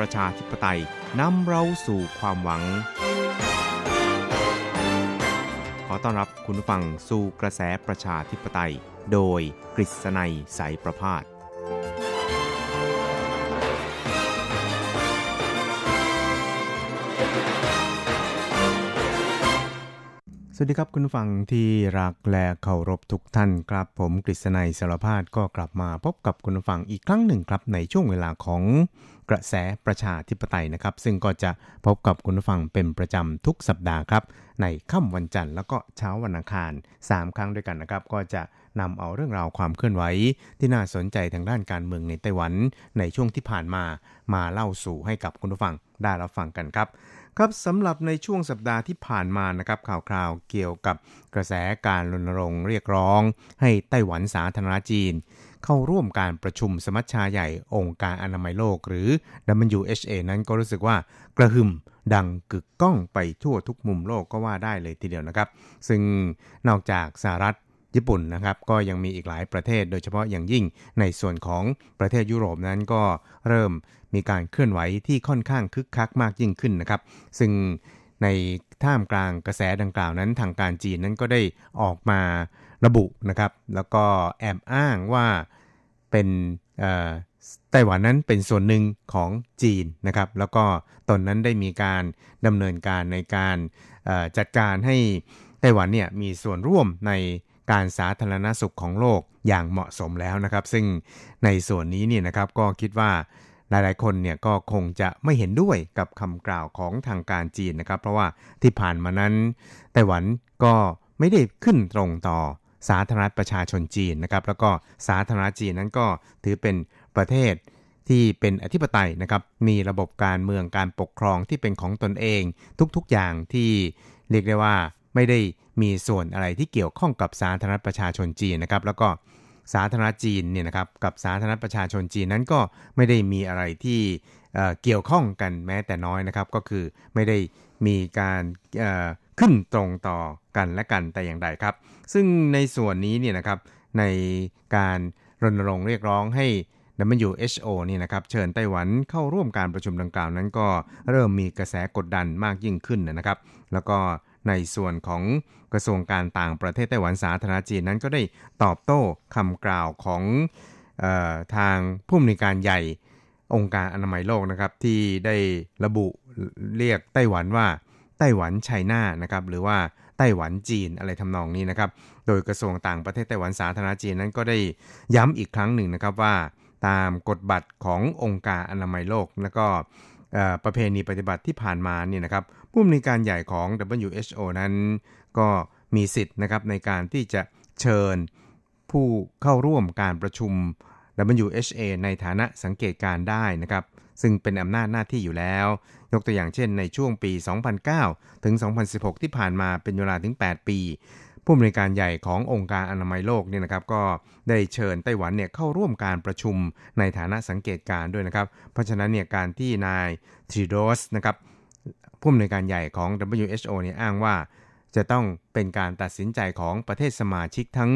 ประชาธิปไตยนำเราสู่ความหวัง ขอต้อนรับคุณผู้ฟังสู่กระแสประชาธิปไตย โดยกฤษณัยสายประพาสสวัสดีครับคุณฟังที่รักและเคารพทุกท่านครับ ผมกฤษณัยสารพาดก็กลับมาพบกับคุณฟังอีกครั้งหนึ่งครับในช่วงเวลาของ กระแสประชาธิปไตยนะครับ ซึ่งก็จะพบกับคุณผู้ฟังเป็นประจำทุกสัปดาห์ครับ ในค่ำวันจันทร์แล้วก็เช้าวันอังคาร 3 ครั้งด้วยกันนะครับ ก็จะนำเอาเรื่องราวความเคลื่อนไหว ที่น่าสนใจทางด้านการเมืองในไต้หวัน ในช่วงที่ผ่านมามาเล่าสู่ให้กับคุณผู้ฟังได้รับฟังกันครับครับสำหรับในช่วงสัปดาห์ที่ผ่านมานะครับข่าวคราวเกี่ยวกับกระแสการรณรงค์เรียกร้อง ให้ไต้หวันสาธารณจีน เข้าร่วมการประชุมสมัชชาใหญ่องค์การอนามัยโลกหรือ WHA นั้นก็รู้สึกว่ากระหึ่มดังกึกก้องไปทั่วทุกมุมโลกก็ว่าได้เลยทีเดียวนะครับ ซึ่งนอกจากสหรัฐญี่ปุ่นนะครับก็ยังมีอีกหลายประเทศ โดยเฉพาะอย่างยิ่งในส่วนของประเทศยุโรปนั้นก็เริ่มมีการเคลื่อนไหวที่ค่อนข้างคึกคักมากยิ่งขึ้นนะครับ ซึ่งในท่ามกลางกระแสดังกล่าวนั้นทางการจีนนั้นก็ได้ออกมา ระบุนะครับ แล้วก็แอบอ้างว่าเป็นไต้หวันนั้นเป็นส่วนหนึ่งของจีนนะครับ แล้วก็ตนนั้นได้มีการดำเนินการในการจัดการให้ไต้หวันเนี่ยมีส่วนร่วมในการสาธารณสุขของโลกอย่างเหมาะสมแล้วนะครับ ซึ่งในส่วนนี้เนี่ยนะครับก็คิดว่าหลายๆ คนเนี่ยก็คงจะไม่เห็นด้วยกับคำกล่าวของทางการจีนนะครับ เพราะว่าที่ผ่านมานั้นไต้หวันก็ไม่ได้ขึ้นตรงต่อ สาธารณรัฐประชาชนจีนนะครับ แล้วก็สาธารณรัฐจีนนั้นก็ถือเป็นประเทศที่เป็นอธิปไตยนะครับ มีระบบการเมืองการปกครองที่เป็นของตนเองทุกๆอย่างที่เรียกได้ว่าไม่ได้มีส่วนอะไรที่เกี่ยวข้องกับสาธารณรัฐประชาชนจีนนะครับ แล้วก็สาธารณรัฐจีนเนี่ยนะครับกับสาธารณรัฐประชาชนจีนนั้นก็ไม่ได้มีอะไรที่เกี่ยวข้องกันแม้แต่น้อยนะครับ ก็คือไม่ได้มีการขึ้นตรงต่อกันและกันแต่อย่างใดครับ ซึ่งในส่วนนี้เนี่ยนะครับในการรณรงค์เรียกร้องให้ WHO นี่นะครับเชิญไต้หวันเข้าร่วมการประชุมดังกล่าวนั้นก็เริ่มมีกระแสกดดันมากยิ่งขึ้นนะครับ แล้วก็ในส่วนของกระทรวงการต่างประเทศไต้หวันสาธารณจีนนั้นก็ได้ตอบโต้คำกล่าวของออทางผู้อำนวยการใหญ่องค์การอนามัยโลกนะครับที่ได้ระบุเรียกไต้หวันว่า ไต้หวันไชน่านะครับหรือว่าไต้หวันจีนอะไรทำนองนี้นะครับโดยกระทรวงต่างประเทศไต้หวันสาธารณจีนนั้นก็ได้ย้ำอีกครั้งหนึ่งนะครับว่า ตามกฎบัตรขององค์การอนามัยโลก แล้วก็ประเพณีปฏิบัติที่ผ่านมาเนี่ยนะครับผู้อำนวยการใหญ่ของ WHO นั้น ก็มีสิทธิ์นะครับในการที่จะเชิญผู้เข้าร่วมการประชุม WHA ในฐานะสังเกตการได้นะครับ ซึ่งเป็นอำนาจหน้าที่อยู่แล้ว ยกตัวอย่างเช่นในช่วงปี 2009 ถึง 2016 ที่ผ่านมาเป็นเวลาถึง 8 ปี ผู้อำนวยการใหญ่ขององค์การอนามัยโลกเนี่ยนะครับก็ได้เชิญไต้หวันเนี่ยเข้าร่วมการประชุมในฐานะสังเกตการณ์ด้วยนะครับ เพราะฉะนั้นเนี่ยการที่นายทริโดสนะครับผู้อำนวยการใหญ่ของ WHO เนี่ยอ้างว่า จะต้องเป็นการตัดสินใจของประเทศสมาชิกทั้ง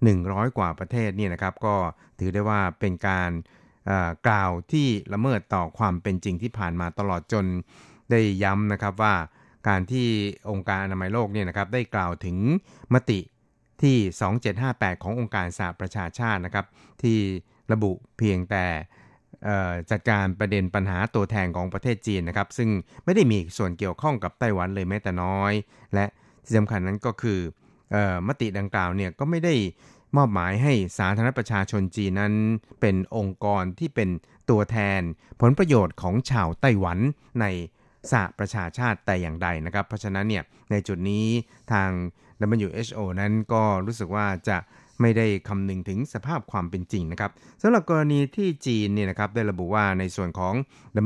100 กว่าประเทศเนี่ยนะครับ ก็ถือได้ว่าเป็นการ กล่าวที่ละเมิดต่อความเป็นจริงที่ผ่านมาตลอดจนได้ย้ำนะครับว่าการที่องค์การอนามัยโลกเนี่ยนะครับได้กล่าวถึงมติที่ 2758 ขององค์การสหประชาชาตินะครับ ที่ระบุเพียงแต่จัดการประเด็นปัญหาตัวแทนของประเทศจีนนะครับ ซึ่งไม่ได้มีส่วนเกี่ยวข้องกับไต้หวันเลยแม้แต่น้อย และที่สำคัญนั้นก็คือออมติดังกล่าวเนี่ยก็ไม่ได้ มอบหมายให้สาธารณประชาชนจีนนั้น เป็นองค์กรที่เป็นตัวแทน ผลประโยชน์ของชาวไต้หวันในสหประชาชาติแต่อย่างใดนะครับ เพราะฉะนั้นเนี่ยในจุดนี้ทาง WHO นั้นก็รู้สึกว่าจะ ไม่ได้คำนึงถึงสภาพความเป็นจริงนะครับสำหรับกรณีที่จีนเนี่ยนะครับได้ระบุว่าในส่วนของ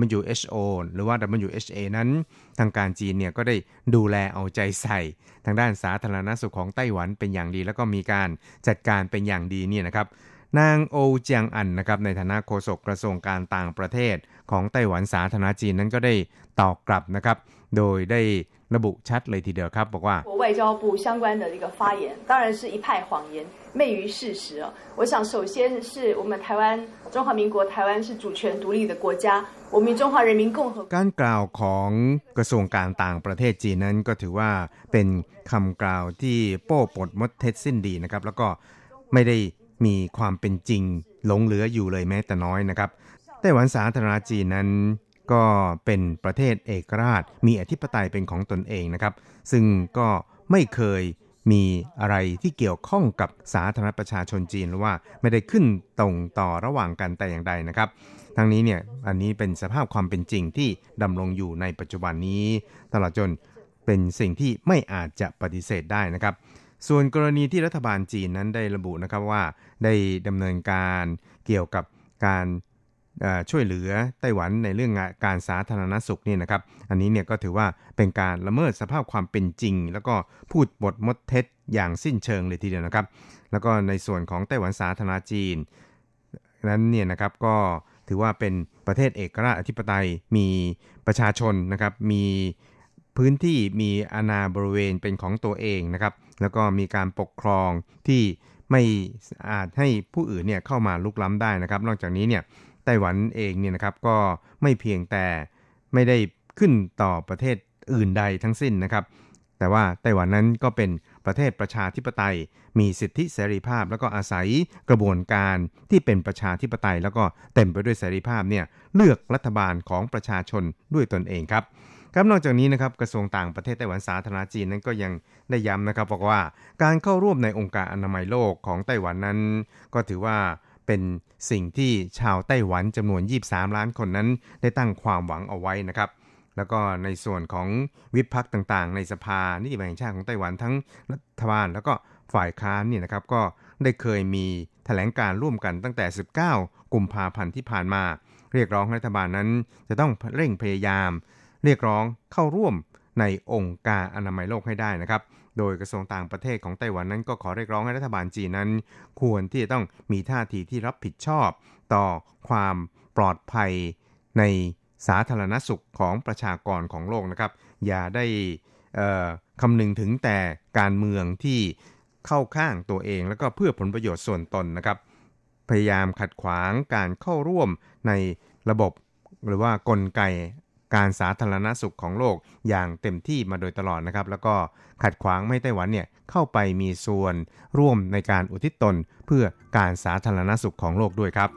WHO หรือว่า WHA นั้น ทางการจีนเนี่ยก็ได้ดูแลเอาใจใส่ ทางด้านสาธารณสุขของไต้หวันเป็นอย่างดี แล้วก็มีการจัดการเป็นอย่างดีเนี่ยนะครับนางโอเจียงอันนะครับในฐานะโฆษกกระทรวงการต่างประเทศของไต้หวันสาธารณจีนนั้นก็ได้ตอบกลับนะครับ โดยได้ ระบุชัดเลยทีเดียวครับ บอกว่า 国外交部相关的这个发言，当然是一派谎言，昧于事实哦。我想，首先是我们台湾中华民国，台湾是主权独立的国家，我们中华人民共和国。 การกล่าวของกระทรวงการต่างประเทศจีนนั้นก็ถือว่าเป็นคำกล่าวที่โป้ปดมดเท็จสิ้นดีนะครับ แล้วก็ไม่ได้มีความเป็นจริงหลงเหลืออยู่เลยแม้แต่น้อยนะครับไต้หวันสาธารณจีนนั้น ก็เป็นประเทศเอกราช มีอธิปไตยเป็นของตนเองนะครับ ซึ่งก็ไม่เคยมีอะไรที่เกี่ยวข้องกับสาธารณประชาชนจีนหรือว่าไม่ได้ขึ้นตรงต่อระหว่างกันแต่อย่างใดนะครับ ทั้งนี้เนี่ยอันนี้เป็นสภาพความเป็นจริงที่ดำรงอยู่ในปัจจุบันนี้ ตลอดจนเป็นสิ่งที่ไม่อาจจะปฏิเสธได้นะครับ ส่วนกรณีที่รัฐบาลจีนนั้นได้ระบุนะครับว่า ได้ดำเนินการเกี่ยวกับการ ช่วยเหลือไต้หวันในเรื่องการสาธารณสุขเนี่ยนะครับ อันนี้เนี่ยก็ถือว่าเป็นการละเมิดสภาพความเป็นจริง แล้วก็พูดบทมดเท็จอย่างสิ้นเชิงเลยทีเดียวนะครับ แล้วก็ในส่วนของไต้หวันสาธารณจีน นั้นเนี่ยนะครับก็ถือว่าเป็นประเทศเอกราชอธิปไตยมีประชาชนนะครับมีพื้นที่มีอาณาบริเวณเป็นของตัวเองนะครับ แล้วก็มีการปกครองที่ไม่อาจให้ผู้อื่นเนี่ยเข้ามาลุกล้ำได้นะครับ นอกจากนี้เนี่ย ไต้หวันเองเนี่ยนะครับก็ไม่เพียงแต่ไม่ได้ขึ้นต่อประเทศอื่นใดทั้งสิ้นนะครับ แต่ว่าไต้หวันนั้นก็เป็นประเทศประชาธิปไตย มีสิทธิเสรีภาพ แล้วก็อาศัยกระบวนการที่เป็นประชาธิปไตย แล้วก็เต็มไปด้วยเสรีภาพเนี่ยเลือกรัฐบาลของประชาชนด้วยตนเองครับครับนอกจากนี้นะครับกระทรวงต่างประเทศไต้หวันสาธารณจีนนั้นก็ยังได้ย้ำนะครับบอกว่าการเข้าร่วมในองค์การอนามัยโลกของไต้หวันนั้น ก็ถือว่า เป็นสิ่งที่ชาวไต้หวันจำนวน 23 ล้านคนนั้นได้ตั้งความหวังเอาไว้นะครับ แล้วก็ในส่วนของวิพักต่างๆ ในสภานิติบัญญัติชาติของไต้หวันทั้งรัฐบาลแล้วก็ฝ่ายค้านเนี่ยนะครับก็ได้เคยมีแถลงการร่วมกันตั้งแต่ 19 กุมภาพันธ์ที่ผ่านมา เรียกร้องรัฐบาลนั้นจะต้องเร่งพยายาม เรียกร้องเข้าร่วมในองค์การอนามัยโลกให้ได้นะครับ โดยกระทรวงต่างประเทศของไต้หวันนั้นก็ขอเรียกร้องให้รัฐบาลจีนนั้น ควรที่จะต้องมีท่าทีที่รับผิดชอบ ต่อความปลอดภัยในสาธารณสุขของประชากรของโลกนะครับ อย่าได้คำนึงถึงแต่การเมืองที่เข้าข้างตัวเอง แล้วก็เพื่อผลประโยชน์ส่วนตนนะครับ พยายามขัดขวางการเข้าร่วมในระบบหรือว่ากลไก การสาธารณสุขของโลกอย่างเต็มที่มาโดยตลอดนะครับ แล้วก็ขัดขวางไม่ไต้หวันเนี่ยเข้าไปมีส่วนร่วมในการอุทิศตนเพื่อการสาธารณสุขของโลกด้วยครับ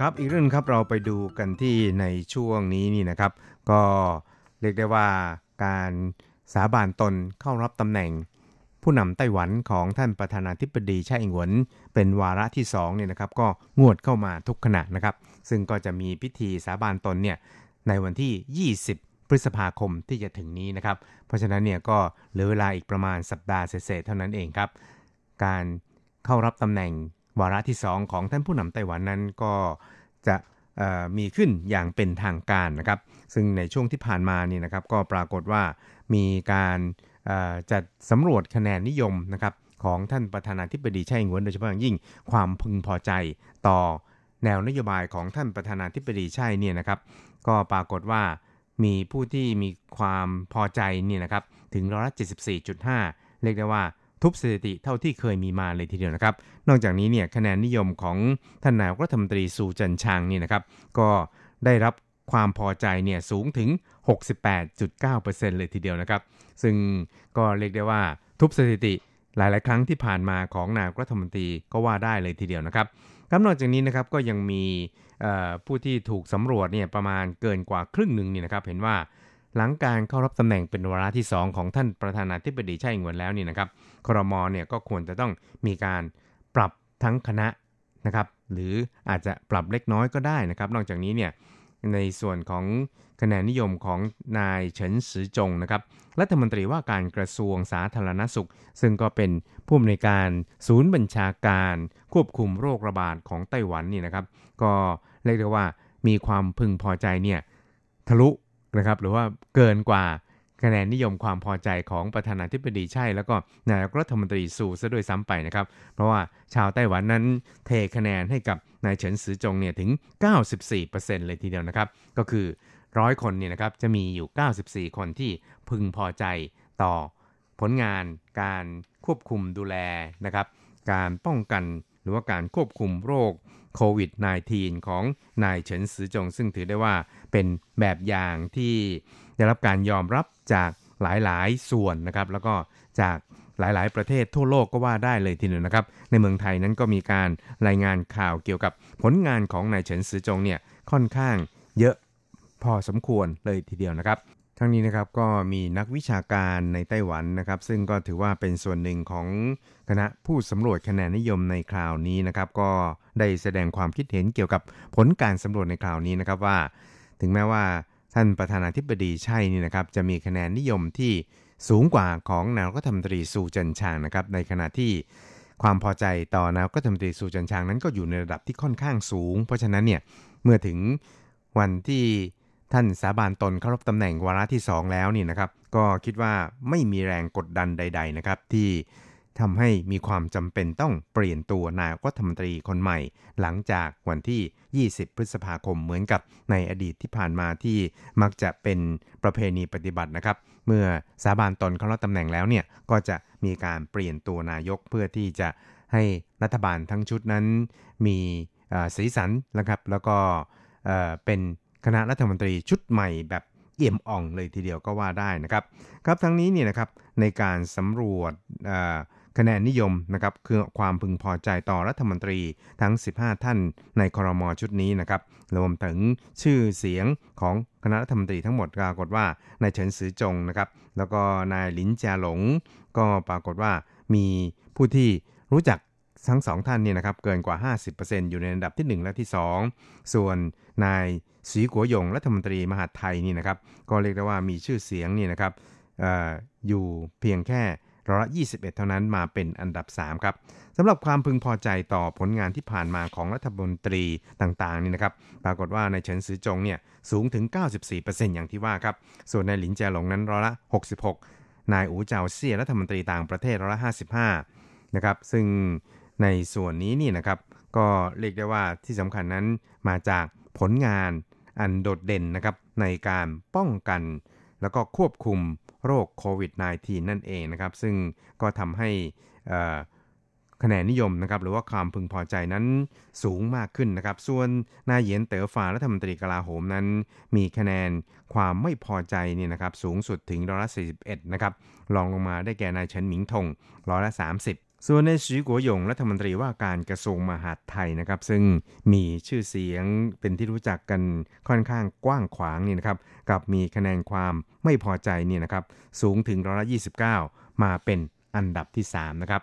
ครับอีกเรื่องครับเราไปดูกันที่ในช่วงนี้นี่นะครับ ก็เรียกได้ว่า การสาบานตนเข้ารับตำแหน่ง ผู้นำไต้หวันของท่านประธานาธิบดีไช่อิงหวนเป็นวาระที่2เนี่ยนะครับก็งวดเข้ามาทุกขณะนะครับ ซึ่งก็จะมีพิธีสาบานตนเนี่ยในวันที่ 20 พฤษภาคมที่จะถึงนี้นะครับ เพราะฉะนั้นเนี่ยก็เหลือเวลาอีกประมาณสัปดาห์เศษๆเท่านั้นเองครับ การเข้ารับตำแหน่งวาระที่ 2 ของท่านผู้นำไต้หวันนั้นก็จะ มีขึ้นอย่างเป็นทางการนะครับ ซึ่งในช่วงที่ผ่านมานี่นะครับก็ปรากฏว่ามีการจัดสำรวจคะแนนนิยมนะครับของท่านประธานาธิบดีไช่อิงวนโดยเฉพาะอย่างยิ่งความพึงพอใจต่อแนวนโยบายของท่านประธานาธิบดีไช่เนี่ยนะครับ ก็ปรากฏว่ามีผู้ที่มีความพอใจเนี่ยนะครับถึงร้อยละ74.5 เรียกได้ว่า ทุบสถิติเท่าที่เคยมีมาเลยทีเดียวนะครับ นอกจากนี้เนี่ยคะแนนนิยมของท่านนายกรัฐมนตรีซูจันชางนี่นะครับ ก็ได้รับความพอใจเนี่ยสูงถึง 68.9%เลยทีเดียวนะครับ ซึ่งก็เรียกได้ว่าทุบสถิติหลาย ๆ ครั้งที่ผ่านมาของนายกรัฐมนตรีก็ว่าได้เลยทีเดียวนะครับครับนอกจากนี้นะครับก็ยังมีผู้ที่ถูกสำรวจเนี่ยประมาณเกินกว่าครึ่งหนึ่งนี่นะครับ เห็นว่า หลังการเข้ารับตำแหน่งเป็นวาระที่ 2 ของท่านประธานาธิบดีไช่อิงวนแล้วนี่นะครับครมเนี่ยก็ควรจะต้องมีการปรับทั้งคณะนะครับ หรืออาจจะปรับเล็กน้อยก็ได้นะครับ นอกจากนี้เนี่ยในส่วนของคะแนนนิยมของนายเฉินซือจงนะครับรัฐมนตรีว่าการกระทรวงสาธารณสุข ซึ่งก็เป็นผู้อำนวยการศูนย์บัญชาการควบคุมโรคระบาดของไต้หวันนี่นะครับ ก็เรียกได้ว่ามีความพึงพอใจเนี่ยทะลุ นะครับหรือว่าเกินกว่าคะแนนนิยมความพอใจของประธานาธิบดีใช่ แล้วก็นายกรัฐมนตรีสู่ซะด้วยซ้ำไปนะครับ เพราะว่าชาวไต้หวันนั้นเทคะแนนให้กับนายเฉินซือจงเนี่ยถึง 94%เลยทีเดียวนะครับ ก็คือร้อยคนเนี่ยนะครับจะมีอยู่ 94 คนที่พึงพอใจต่อผลงานการควบคุมดูแลนะครับ การป้องกันหรือว่าการควบคุมโรค โควิด -19 ของนายเฉินซือจง ซึ่งถือได้ว่าเป็นแบบอย่างที่ได้รับการยอมรับจากหลายๆ ส่วนนะครับ แล้วก็จากหลาย ๆ ประเทศทั่วโลกก็ว่าได้เลยทีเดียวนะครับ ในเมืองไทยนั้นก็มีการรายงานข่าวเกี่ยวกับผลงานของนายเฉินซือจงเนี่ยค่อนข้างเยอะพอสมควรเลยทีเดียวนะครับ ทั้งนี้นะครับก็มีนักวิชาการในไต้หวันนะครับ ซึ่งก็ถือว่าเป็นส่วนหนึ่งของคณะผู้สำรวจคะแนนนิยมในคราวนี้นะครับ ก็ได้แสดงความคิดเห็นเกี่ยวกับผลการสำรวจในคราวนี้นะครับว่า ถึงแม้ว่าท่านประธานาธิบดีใช่นี่นะครับ จะมีคะแนนนิยมที่สูงกว่าของนายกรัฐมนตรีซูจินชางนะครับ ในขณะที่ความพอใจต่อนายกรัฐมนตรีซูจินชางนั้นก็อยู่ในระดับที่ค่อนข้างสูง เพราะฉะนั้นเนี่ยเมื่อถึงวันที่ ท่านสาบานตนเข้ารับตำแหน่งวาระที่ 2 แล้วนี่นะครับ ก็คิดว่าไม่มีแรงกดดันใด ๆ นะครับ ที่ทำให้มีความจำเป็นต้องเปลี่ยนตัวนายกรัฐมนตรีคนใหม่ หลังจากวันที่ 20 พฤษภาคมเหมือนกับในอดีตที่ผ่านมาที่มักจะเป็นประเพณีปฏิบัตินะครับ เมื่อสาบานตนเข้ารับตำแหน่งแล้วเนี่ยก็จะมีการเปลี่ยนตัวนายกเพื่อที่จะให้รัฐบาลทั้งชุดนั้นมีเสีสันนะครับ แล้วก็เป็น คณะรัฐมนตรีชุดใหม่แบบเอี่ยมอ่องเลยทีเดียวก็ว่าได้นะครับครับทั้งนี้เนี่ยนะครับในการสำรวจคะแนนนิยมนะครับคือความพึงพอใจต่อรัฐมนตรีทั้ง 15 ท่านในครมชุดนี้นะครับรวมถึงชื่อเสียงของคณะรัฐมนตรีทั้งหมดปรากฏว่านายเฉินซือจงนะครับแล้วก็นายหลินจาหลง ก็ปรากฏว่ามีผู้ที่รู้จัก ทั้งสองท่านเนี่ยนะครับเกินกว่า 50%อยู่ในอันดับที่ 1 และที่ 2 ส่วนนายสีกัวยงรัฐมนตรีมหาดไทยนี่นะครับก็เรียกได้ว่ามีชื่อเสียงนี่นะครับอออยู่เพียงแค่ร้อยละ21 เท่านั้นมาเป็นอันดับ 3 ครับสำหรับความพึงพอใจต่อผลงานที่ผ่านมาของรัฐมนตรีต่างๆนี่นะครับ ปรากฏว่าในเฉินซือจงเนี่ยสูงถึง 94%อย่างที่ว่าครับ ส่วนในหลินแจหลงนั้นร้อยละ 66 นายอูเจาเซี่ยรัฐมนตรีต่างประเทศร้อยละ 55 นะครับ ซึ่ง ในส่วนนี้นี่นะครับ ก็เรียกได้ว่าที่สำคัญนั้นมาจากผลงานอันโดดเด่นนะครับในการป้องกัน แล้วก็ควบคุมโรคโควิด -19 นั่นเองนะครับ ซึ่งก็ทำให้คะแนนนิยมนะครับหรือว่าความพึงพอใจนั้นสูงมากขึ้นนะครับ ส่วนนายเหยียนเต๋อฟารัฐมนตรีกลาโหมนั้น มีคะแนนความไม่พอใจนี่นะครับสูงสุดถึงร้อยละ41นะครับรองลงมาได้แก่นายเฉินหมิงทงร้อยละ30 ส่วนในสีกัวหยงรัฐมนตรีว่าการกระทรวงมหาดไทยนะครับ ซึ่งมีชื่อเสียงเป็นที่รู้จักกันค่อนข้างกว้างขวางนี่นะครับ กับมีคะแนนความไม่พอใจนี่นะครับ สูงถึงร้อยละ29 มาเป็นอันดับที่ 3 นะครับ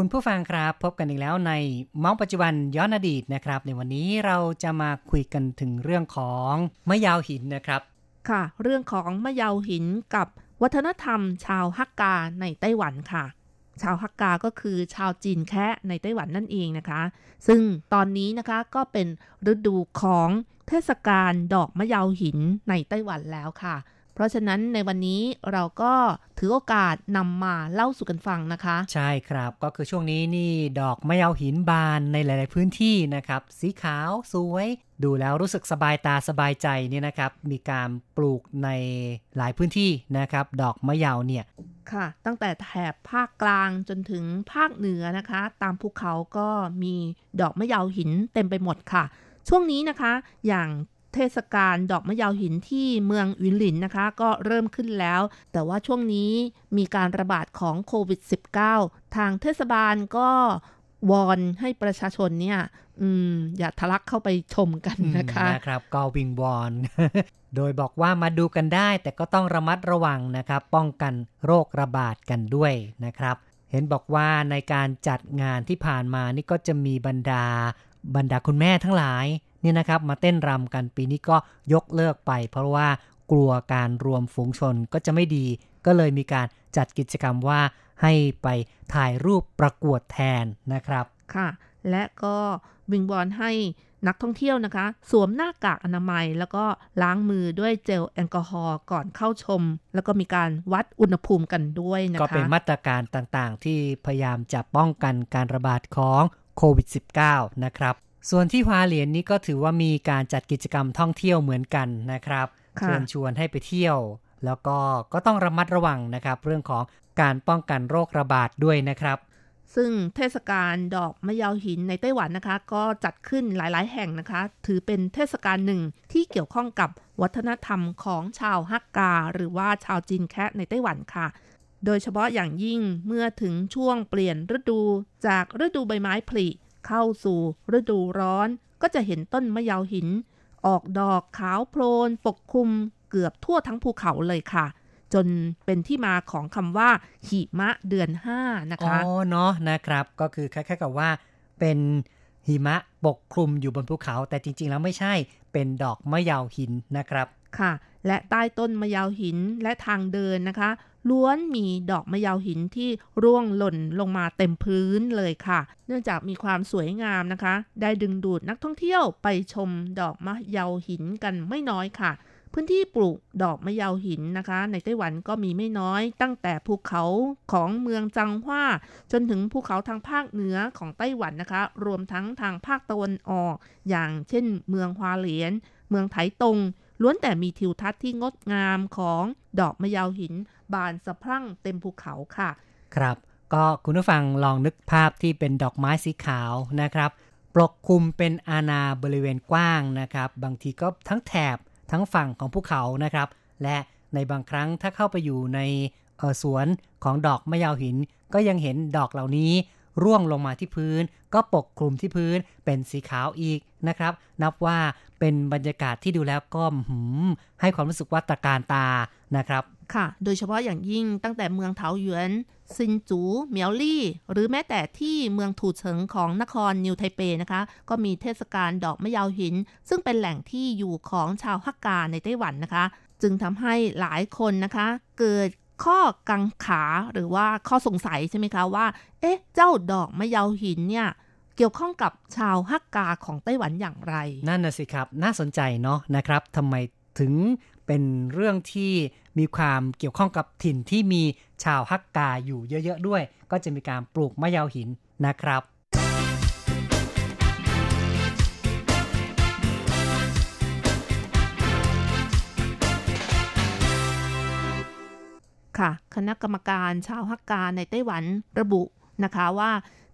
คุณผู้ฟังครับพบกันอีกแล้วในมองปัจจุบันย้อนอดีตนะครับ ในวันนี้เราจะมาคุยกันถึงเรื่องของมะยาวหินนะครับ ค่ะ เรื่องของมะยาวหินกับวัฒนธรรม ชาวฮักกาในไต้หวันค่ะ ชาวฮักกาก็คือชาวจีนแคะในไต้หวันนั่นเองนะคะ ซึ่งตอนนี้นะคะก็เป็นฤดูของเทศกาลดอกมะยาวหินในไต้หวันแล้วค่ะ เพราะฉะนั้นในวันนี้เราก็ถือโอกาสนำมาเล่าสู่กันฟังนะคะ ใช่ครับก็คือช่วงนี้นี่ดอกมะยาวหินบานในหลาย ๆ พื้นที่นะครับ สีขาวสวย ดูแล้วรู้สึกสบายตาสบายใจเนี่ยนะครับ มีการปลูกในหลายพื้นที่นะครับ ดอกมะยาวเนี่ยค่ะ ตั้งแต่แถบภาคกลางจนถึงภาคเหนือนะคะ ตามภูเขาก็มีดอกมะยาวหินเต็มไปหมดค่ะ ช่วงนี้นะคะ อย่าง เทศกาลดอกมะยาวหินที่เมืองวินหลินนะคะ ก็เริ่มขึ้นแล้ว แต่ว่าช่วงนี้มีการระบาดของโควิด -19 ทางเทศบาลก็วอนให้ประชาชนเนี่ยอืมอย่าทะลักเข้าไปชมกันนะคะนะครับก็วิงวอน โดยบอกว่ามาดูกันได้ แต่ก็ต้องระมัดระวังนะครับ ป้องกันโรคระบาดกันด้วยนะครับ เห็นบอกว่าในการจัดงานที่ผ่านมานี่ก็จะมีบรรดาบรรดาคุณแม่ทั้งหลาย นี่ยนะครับมาเต้นรำกันปีนี้ก็ยกเลิกไป เพราะว่ากลัวการรวมฝูงชนก็จะไม่ดี ก็เลยมีการจัดกิจกรรมว่าให้ไปถ่ายรูปประกวดแทนนะครับค่ะ และก็วิงบอลให้นักท่องเที่ยวนะคะ สวมหน้ากากอนามัย แล้วก็ล้างมือด้วยเจลแอลกอฮอล์ก่อนเข้าชม แล้วก็มีการวัดอุณหภูมิกันด้วยนะคะ ก็เป็นมาตรการต่างๆ ที่พยายามจะป้องกันการระบาดของโควิด -19 นะครับ ส่วนที่ฮวาเหลียนนี้ก็ถือว่ามีการจัดกิจกรรมท่องเที่ยวเหมือนกันนะครับค่ะเชิญชวนให้ไปเที่ยว แล้วก็ก็ต้องระมัดระวังนะครับ เรื่องของการป้องกันโรคระบาดด้วยนะครับ ซึ่งเทศกาลดอกมะยาวหินในไต้หวันนะคะ ก็จัดขึ้นหลาย ๆ แห่งนะคะ ถือเป็นเทศกาลหนึ่งที่เกี่ยวข้องกับวัฒนธรรมของชาวฮักกา หรือว่าชาวจีนแคะในไต้หวันค่ะโดยเฉพาะอย่างยิ่งเมื่อถึงช่วงเปลี่ยนฤดูจากฤดูใบไม้ผลิ เข้าสู่ฤดูร้อนก็จะเห็นต้นมะยาวหิน ออกดอกขาวโพลนปกคลุมเกือบทั่วทั้งภูเขาเลยค่ะ จนเป็นที่มาของคำว่าหิมะเดือน5นะอ๋อคะเนาะนะครับ ก็คือคล้ายๆกับว่าเป็นหิมะปกคลุมอยู่บนภูเขา แต่จริงๆแล้วไม่ใช่เป็นดอกมะยาวหินนะครับค่ะ และใต้ต้นมะยาวหินและทางเดินนะคะล้วนมีดอกมะยาวหินที่ร่วงหล่นลงมาเต็มพื้นเลยค่ะ เนื่องจากมีความสวยงามนะคะ ได้ดึงดูดนักท่องเที่ยวไปชมดอกมะยาวหินกันไม่น้อยค่ะพื้นที่ปลูกดอกมะยาวหินนะคะ ในไต้หวันก็มีไม่น้อย ตั้งแต่ภูเขาของเมืองจังหว้า จนถึงภูเขาทางภาคเหนือของไต้หวันนะคะ รวมทั้งทางภาคตะวันออก อย่างเช่นเมืองฮวาเหลียน เมืองไถตง ล้วนแต่มีทิวทัศน์ที่งดงามของดอกมะยาวหิน บานสะพรั่งเต็มภูเขาค่ะ ครับ ก็คุณผู้ฟังลองนึกภาพที่เป็นดอกไม้สีขาวนะครับปกคลุมเป็นอาณาบริเวณกว้างนะครับ บางทีก็ทั้งแถบทั้งฝั่งของภูเขานะครับ และในบางครั้งถ้าเข้าไปอยู่ในสวนของดอกมะยาวหิน ก็ยังเห็นดอกเหล่านี้ ร่วงลงมาที่พื้น ก็ปกคลุมที่พื้นเป็นสีขาวอีกนะครับ นับว่าเป็นบรรยากาศที่ดูแล้วก็หืมให้ความรู้สึกว่าตะการตานะครับ ค่ะ โดยเฉพาะอย่างยิ่งตั้งแต่เมืองเถาหยวนซินจูเมียวลี่ หรือแม้แต่ที่เมืองถูเฉิงของนครนิวไทเปนะคะ ก็มีเทศกาลดอกมะยาวหิน ซึ่งเป็นแหล่งที่อยู่ของชาวฮักกาในไต้หวันนะคะ จึงทำให้หลายคนนะคะ เกิด ข้อกังขาหรือว่าข้อสงสัยใช่ไหมคะว่า เอ๊ะ เจ้าดอกมะเยาวหินเนี่ยเกี่ยวข้องกับชาวฮักกาของไต้หวันอย่างไร นั่นน่ะสิครับ น่าสนใจเนาะนะครับทำไมถึงเป็นเรื่องที่มีความเกี่ยวข้องกับถิ่นที่มีชาวฮักกาอยู่เยอะ ๆ ด้วย ก็จะมีการปลูกมะยาวหินนะครับ ค่ะ คณะกรรมการชาวฮักกาในไต้หวันระบุนะคะว่า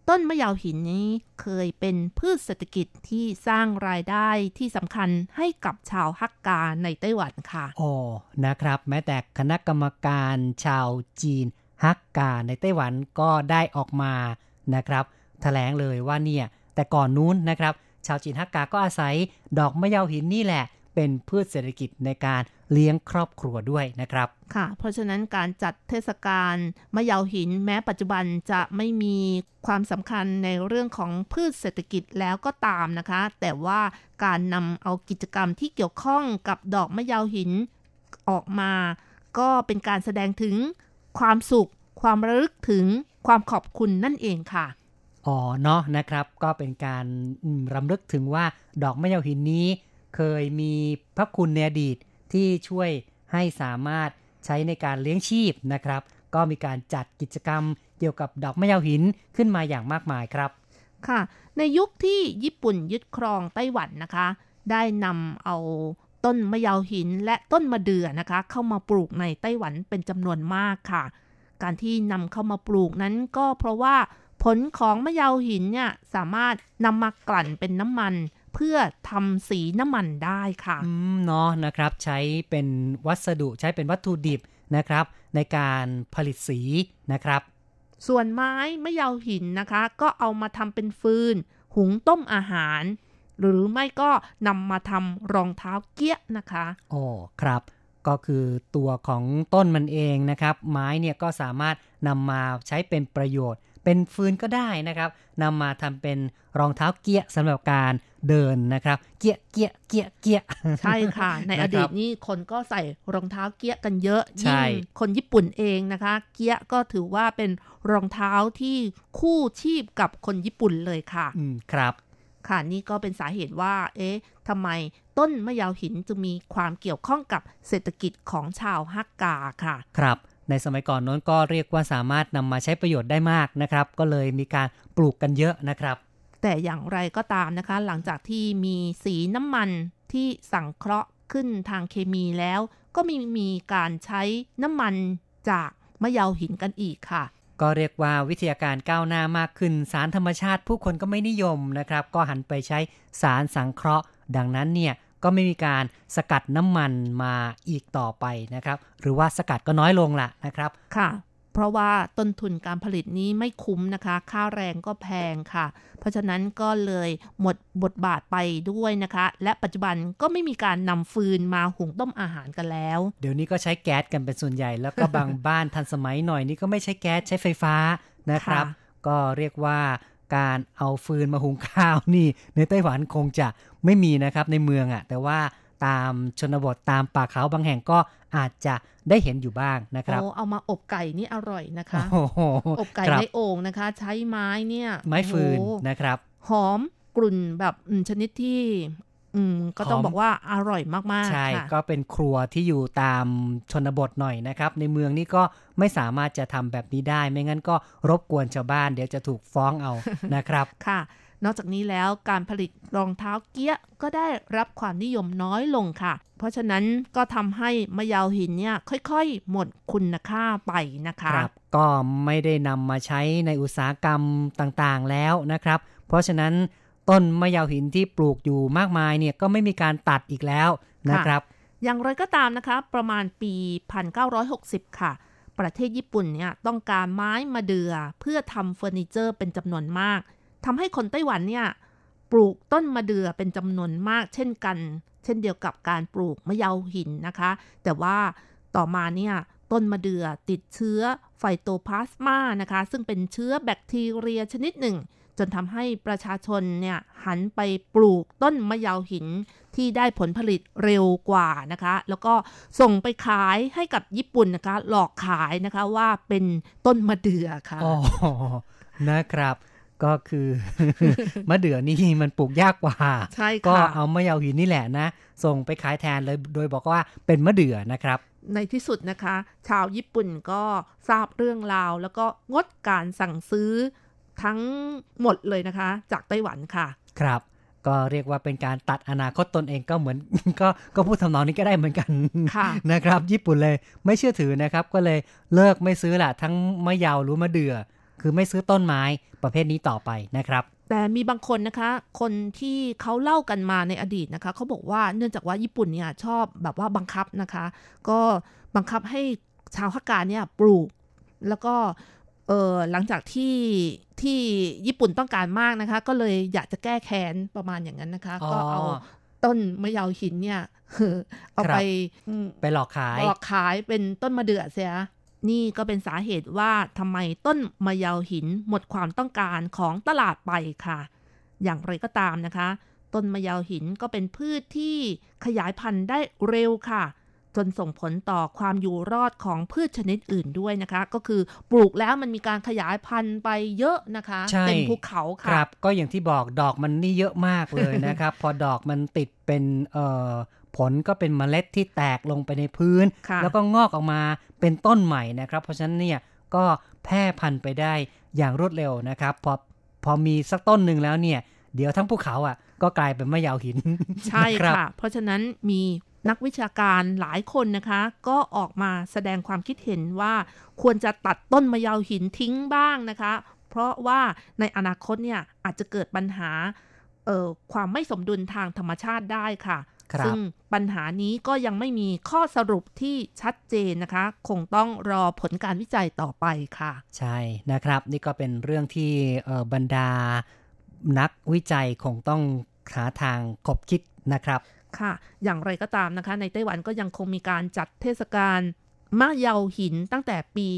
ต้นมะยาวหินนี้เคยเป็นพืชเศรษฐกิจที่สร้างรายได้ที่สำคัญให้กับชาวฮักกาในไต้หวันค่ะอ๋อนะครับ แม้แต่คณะกรรมการชาวจีนฮักกาในไต้หวันก็ได้ออกมานะครับแถลงเลยว่าเนี่ยแต่ก่อนนู้นนะครับ ชาวจีนฮักกาก็อาศัยดอกมะยาวหินนี่แหละ เป็นพืชเศรษฐกิจในการเลี้ยงครอบครัวด้วยนะครับ ค่ะ เพราะฉะนั้นการจัดเทศกาลมะยาวหินแม้ปัจจุบันจะไม่มีความสำคัญในเรื่องของพืชเศรษฐกิจแล้วก็ตามนะคะ แต่ว่าการนำเอากิจกรรมที่เกี่ยวข้องกับดอกมะยาวหินออกมา ก็เป็นการแสดงถึงความสุข ความระลึกถึงความขอบคุณนั่นเองค่ะอ๋อเนาะนะครับ ก็เป็นการอืมรำลึกถึงว่าดอกมะยาวหินนี้ เคยมีพระคุณในอดีตที่ช่วยให้สามารถใช้ในการเลี้ยงชีพนะครับ ก็มีการจัดกิจกรรมเกี่ยวกับดอกมะยาวหินขึ้นมาอย่างมากมายครับ ค่ะ ในยุคที่ญี่ปุ่นยึดครองไต้หวันนะคะ ได้นำเอาต้นมะยาวหินและต้นมะเดื่อนะคะ เข้ามาปลูกในไต้หวันเป็นจำนวนมากค่ะ การที่นำเข้ามาปลูกนั้นก็เพราะว่าผลของมะยาวหินเนี่ยสามารถนำมากลั่นเป็นน้ำมัน เพื่อทำสีน้ำมันได้ค่ะอืมเนาะนะครับใช้เป็นวัสดุใช้เป็นวัตถุดิบนะครับ ในการผลิตสีนะครับ ส่วนไม้มะยาวหินนะคะ ก็เอามาทำเป็นฟืน หุงต้มอาหาร หรือไม่ก็นำมาทำรองเท้าเกี้ยนะคะโอ้ครับก็คือตัวของต้นมันเองนะครับ ไม้เนี่ยก็สามารถนำมาใช้เป็นประโยชน์ เป็นฟืนก็ได้นะครับนำมาทำเป็นรองเท้าเกี้ยสำหรับการเดินนะครับ เกี้ยเกี้ยเกี้ยเกี้ยใช่ค่ะ ในนะคอรับดีตนี่คนก็ใส่รองเท้าเกี้ยกันเยอะใช่ยิ่งคนญี่ปุ่นเองนะคะ เกี้ยก็ถือว่าเป็นรองเท้าที่คู่ชีพกับคนญี่ปุ่นเลยค่ะอืมครับค่ะนี่ก็เป็นสาเหตุว่า เอ๊ะทำไมต้นมะยาวหินจึงมีความเกี่ยวข้องกับเศรษฐกิจของชาวฮักกาค่ะ ครับ ในสมัยก่อนโน้นก็เรียกว่าสามารถนำมาใช้ประโยชน์ได้มากนะครับ ก็เลยมีการปลูกกันเยอะนะครับ แต่อย่างไรก็ตามนะคะ หลังจากที่มีสีน้ำมันที่สังเคราะห์ขึ้นทางเคมีแล้ว ก็มีมีการใช้น้ำมันจากมะยาวหินกันอีกค่ะ ก็เรียกว่าวิทยาการก้าวหน้ามากขึ้น สารธรรมชาติผู้คนก็ไม่นิยมนะครับ ก็หันไปใช้สารสังเคราะห์ ดังนั้นเนี่ย ก็ไม่มีการสกัดน้ำมันมาอีกต่อไปนะครับ หรือว่าสกัดก็น้อยลงละนะครับ ค่ะ เพราะว่าต้นทุนการผลิตนี้ไม่คุ้มนะคะ ค่าแรงก็แพงค่ะ เพราะฉะนั้นก็เลยหมดบทบาทไปด้วยนะคะ และปัจจุบันก็ไม่มีการนำฟืนมาหุงต้มอาหารกันแล้ว เดี๋ยวนี้ก็ใช้แก๊สกันเป็นส่วนใหญ่ แล้วก็บางบ้านทันสมัยหน่อยนี่ก็ไม่ใช้แก๊สใช้ไฟฟ้านะครับค่ะก็เรียกว่า การเอาฟืนมาหุงข้าวนี่ ในไต้หวันคงจะไม่มีนะครับในเมืองอะ่ะ แต่ว่าตามชนบทตามป่าเขาบางแห่งก็อาจจะได้เห็นอยู่บ้างนะครับโอ้เอามาอบไก่นี่อร่อยนะคะโอ้โหอบไก่ครับในโอ่งนะคะ ใช้ไม้เนี่ย ไม้ฟืนโอ้โหนะครับ หอมกลุ่นแบบอืมชนิดที่ อืมก็ต้องหอมบอกว่าอร่อยมากๆใช่ค่ะก็เป็นครัวที่อยู่ตามชนบทหน่อยนะครับ ในเมืองนี่ก็ไม่สามารถจะทำแบบนี้ได้ ไม่งั้นก็รบกวนชาวบ้าน เดี๋ยวจะถูกฟ้องเอานะครับค่ะ นอกจากนี้แล้วการผลิตรองเท้าเกี้ยก็ได้รับความนิยมน้อยลงค่ะ เพราะฉะนั้นก็ทำให้มะยาวหินเนี่ยค่อยๆ หมดคุณค่าไปนะคะครับก็ไม่ได้นำมาใช้ในอุตสาหกรรมต่างๆแล้วนะครับ เพราะฉะนั้น ต้นมะยาวหินที่ปลูกอยู่มากมายเนี่ยก็ไม่มีการตัดอีกแล้วนะครับ อย่างไรก็ตามนะคะ ประมาณปี 1960 ค่ะ ประเทศญี่ปุ่นเนี่ยต้องการไม้มาเดือเพื่อทำเฟอร์นิเจอร์เป็นจำนวนมากทำให้คนไต้หวันเนี่ยปลูกต้นมะเดือเป็นจำนวนมากเช่นกัน เช่นเดียวกับการปลูกมะยาวหินนะคะ แต่ว่าต่อมาเนี่ยต้นมะเดือติดเชื้อไฟโตพลาสมานะคะ ซึ่งเป็นเชื้อแบคทีเรียชนิดหนึ่ง จนทำให้ประชาชนเนี่ยหันไปปลูกต้นมะยาวหินที่ได้ผลผลิตเร็วกว่านะคะ แล้วก็ส่งไปขายให้กับญี่ปุ่นนะคะ หลอกขายนะคะว่าเป็นต้นมะเดื่อค่ะอ๋อนะครับก็คือมะเดื่อนี่มันปลูกยากกว่าใช่ค่ะก็เอามะยาวหินนี่แหละนะ ส่งไปขายแทนเลยโดยบอกว่าเป็นมะเดื่อนะครับ ในที่สุดนะคะ ชาวญี่ปุ่นก็ทราบเรื่องราว แล้วก็งดการสั่งซื้อ ทั้งหมดเลยนะคะ จากไต้หวันค่ะ ครับ ก็เรียกว่าเป็นการตัดอนาคตตนเองก็เหมือนก็ก็พูดทำนองนี้ก็ได้เหมือนกันค่ะนะครับ ญี่ปุ่นเลยไม่เชื่อถือนะครับ ก็เลยเลิกไม่ซื้อละทั้งมะยาวหรือมะเดื่อคือไม่ซื้อต้นไม้ประเภทนี้ต่อไปนะครับแต่มีบางคนนะคะ คนที่เขาเล่ากันมาในอดีตนะคะ เขาบอกว่าเนื่องจากว่าญี่ปุ่นเนี่ยชอบแบบว่าบังคับนะคะ ก็บังคับให้ชาวฮักกาเนี่ยปลูก แล้วก็ เออหลังจากที่ที่ญี่ปุ่นต้องการมากนะคะ ก็เลยอยากจะแก้แค้นประมาณอย่างนั้นนะคะอ๋อก็เอาต้นมะยาวหินเนี่ยเอาครับไปอืมไปหลอกขายหลอกขายเป็นต้นมะเดื่อเสียนี่ก็เป็นสาเหตุว่าทำไมต้นมะยาวหินหมดความต้องการของตลาดไปค่ะ อย่างไรก็ตามนะคะ ต้นมะยาวหินก็เป็นพืชที่ขยายพันธุ์ได้เร็วค่ะ จนส่งผลต่อความอยู่รอดของพืชชนิดอื่นด้วยนะคะ ก็คือปลูกแล้วมันมีการขยายพันธุ์ไปเยอะนะคะใช่เต็มภูเขาคค่ะรับ ก็อย่างที่บอกดอกมันนี่เยอะมากเลยนะครับ พอดอกมันติดเป็นเอ่อผลก็เป็นเมล็ดที่แตกลงไปในพื้นค่ะแล้วก็งอกออกมาเป็นต้นใหม่นะครับ เพราะฉะนั้นเนี่ยก็แพร่พันธุ์ไปได้อย่างรวดเร็วนะครับ พอพอมีสักต้นหนึ่งแล้วเนี่ย เดี๋ยวทั้งภูเขาอะ ก็กลายเป็นมะยาวหิน ใช่นรับค่ะ เพราะฉะนั้นมี นักวิชาการหลายคนนะคะ ก็ออกมาแสดงความคิดเห็นว่าควรจะตัดต้นมะยาวหินทิ้งบ้างนะคะ เพราะว่าในอนาคตเนี่ยอาจจะเกิดปัญหาเอ่อความไม่สมดุลทางธรรมชาติได้ค่ะครับซึ่งปัญหานี้ก็ยังไม่มีข้อสรุปที่ชัดเจนนะคะ คงต้องรอผลการวิจัยต่อไปค่ะ ใช่นะครับ นี่ก็เป็นเรื่องที่เอ่อบรรดานักวิจัยคงต้องหาทางคบคิดนะครับ ค่ะ อย่างไรก็ตามนะคะ ในไต้หวันก็ยังคงมีการจัดเทศกาลมะเยาหินตั้งแต่ปี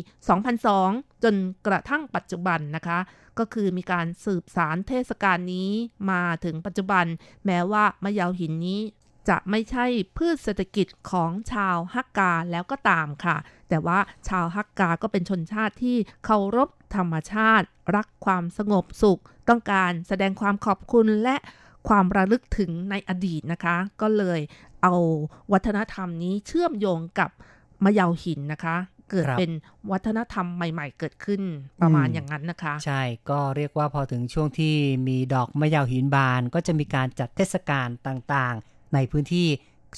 2002 จนกระทั่งปัจจุบันนะคะ ก็คือมีการสืบสารเทศกาลนี้มาถึงปัจจุบัน แม้ว่ามะเยาหินนี้จะไม่ใช่พืชเศรษฐกิจของชาวฮักกาแล้วก็ตามค่ะ แต่ว่าชาวฮักกาก็เป็นชนชาติที่เคารพธรรมชาติ รักความสงบสุข ต้องการแสดงความขอบคุณและ ความระลึกถึงในอดีตนะคะ ก็เลยเอาวัฒนธรรมนี้เชื่อมโยงกับมะเยาหินนะคะ เกิดครับเป็นวัฒนธรรมใหม่ ๆ เกิดขึ้นประมาณอืมอย่างนั้นนะคะ ใช่ก็เรียกว่าพอถึงช่วงที่มีดอกมะยาวหินบาน ก็จะมีการจัดเทศกาลต่างๆ ในพื้นที่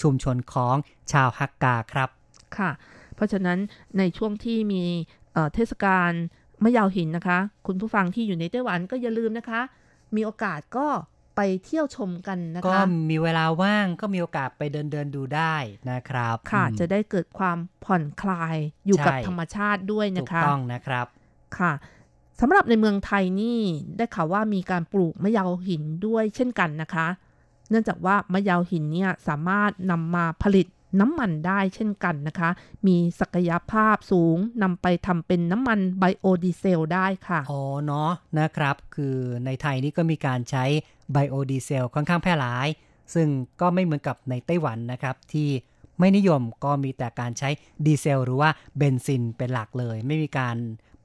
ชุมชนของชาวฮักกาครับค่ะ เพราะฉะนั้นในช่วงที่มีเอ่อเทศกาลมะยาวหินนะคะ คุณผู้ฟังที่อยู่ในไต้หวันก็อย่าลืมนะคะ มีโอกาสก็ ไปเที่ยวชมกันนะก็คะมีเวลาว่างก็มีโอกาสไปเดินเดินๆดูได้นะครับ ค่ะอืมจะได้เกิดความผ่อนคลายอยู่กับใช่ธรรมชาติด้วยถูนะกคะต้องนะครับค่ะสำหรับในเมืองไทยนี่ได้ข่าวว่ามีการปลูกมะยาวหินด้วยเช่นกันนะคะ เนื่องจากว่ามะยาวหินเนี่ยสามารถนำมาผลิตน้ำมันได้เช่นกันนะคะ มีศักยภาพสูงนำไปทำเป็นน้ำมันไบโอดีเซลได้ค่ะ อ๋อเนาะนะครับ คือในไทยนี่ก็มีการใช้ ไบโอดีเซลค่อนข้างแพร่หลาย ซึ่งก็ไม่เหมือนกับในไต้หวันนะครับ ที่ไม่นิยมก็มีแต่การใช้ดีเซลหรือว่าเบนซินเป็นหลักเลย ไม่มีการ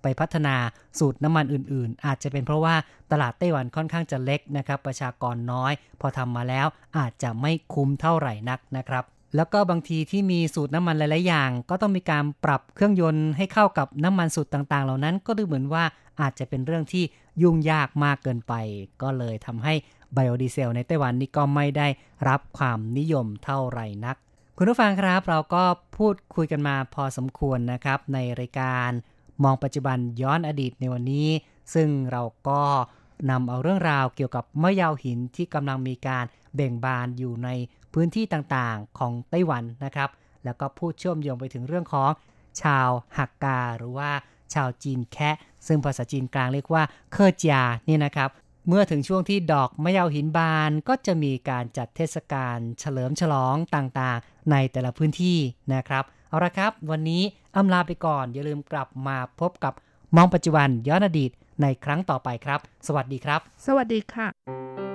ไปพัฒนาสูตรน้ำมันอื่นๆ อาจจะเป็นเพราะว่าตลาดไต้หวันค่อนข้างจะเล็กนะครับ ประชากรน้อย พอทำมาแล้วอาจจะไม่คุ้มเท่าไหร่นักนะครับแล้วก็บางทีที่มีสูตรน้ำมันหลาย ๆ อย่าง ก็ต้องมีการปรับเครื่องยนต์ให้เข้ากับน้ำมันสูตรต่าง ๆ เหล่านั้น ก็ดูเหมือนว่าอาจจะเป็นเรื่องที่ ยุ่งยากมากเกินไป ก็เลยทำให้ไบโอดีเซลในไต้หวันนี่ก็ไม่ได้รับความนิยมเท่าไหร่นัก คุณผู้ฟังครับเราก็พูดคุยกันมาพอสมควรนะครับ ในรายการมองปัจจุบันย้อนอดีตในวันนี้ ซึ่งเราก็นำเอาเรื่องราวเกี่ยวกับมะยาวหินที่กำลังมีการเบ่งบานอยู่ในพื้นที่ต่างๆของไต้หวันนะครับ แล้วก็พูดเชื่อมโยงไปถึงเรื่องของชาวฮักกาหรือว่า ชาวจีนแคะซึ่งภาษาจีนกลางเรียกว่าเคอร์จยานี่นะครับ เมื่อถึงช่วงที่ดอกมะยาวหินบานก็จะมีการจัดเทศกาลเฉลิมฉลองต่างๆ ในแต่ละพื้นที่นะครับ เอาละครับ วันนี้อำลาไปก่อน อย่าลืมกลับมาพบกับมองปัจจุบันย้อนอดีตในครั้งต่อไปครับ สวัสดีครับ สวัสดีค่ะ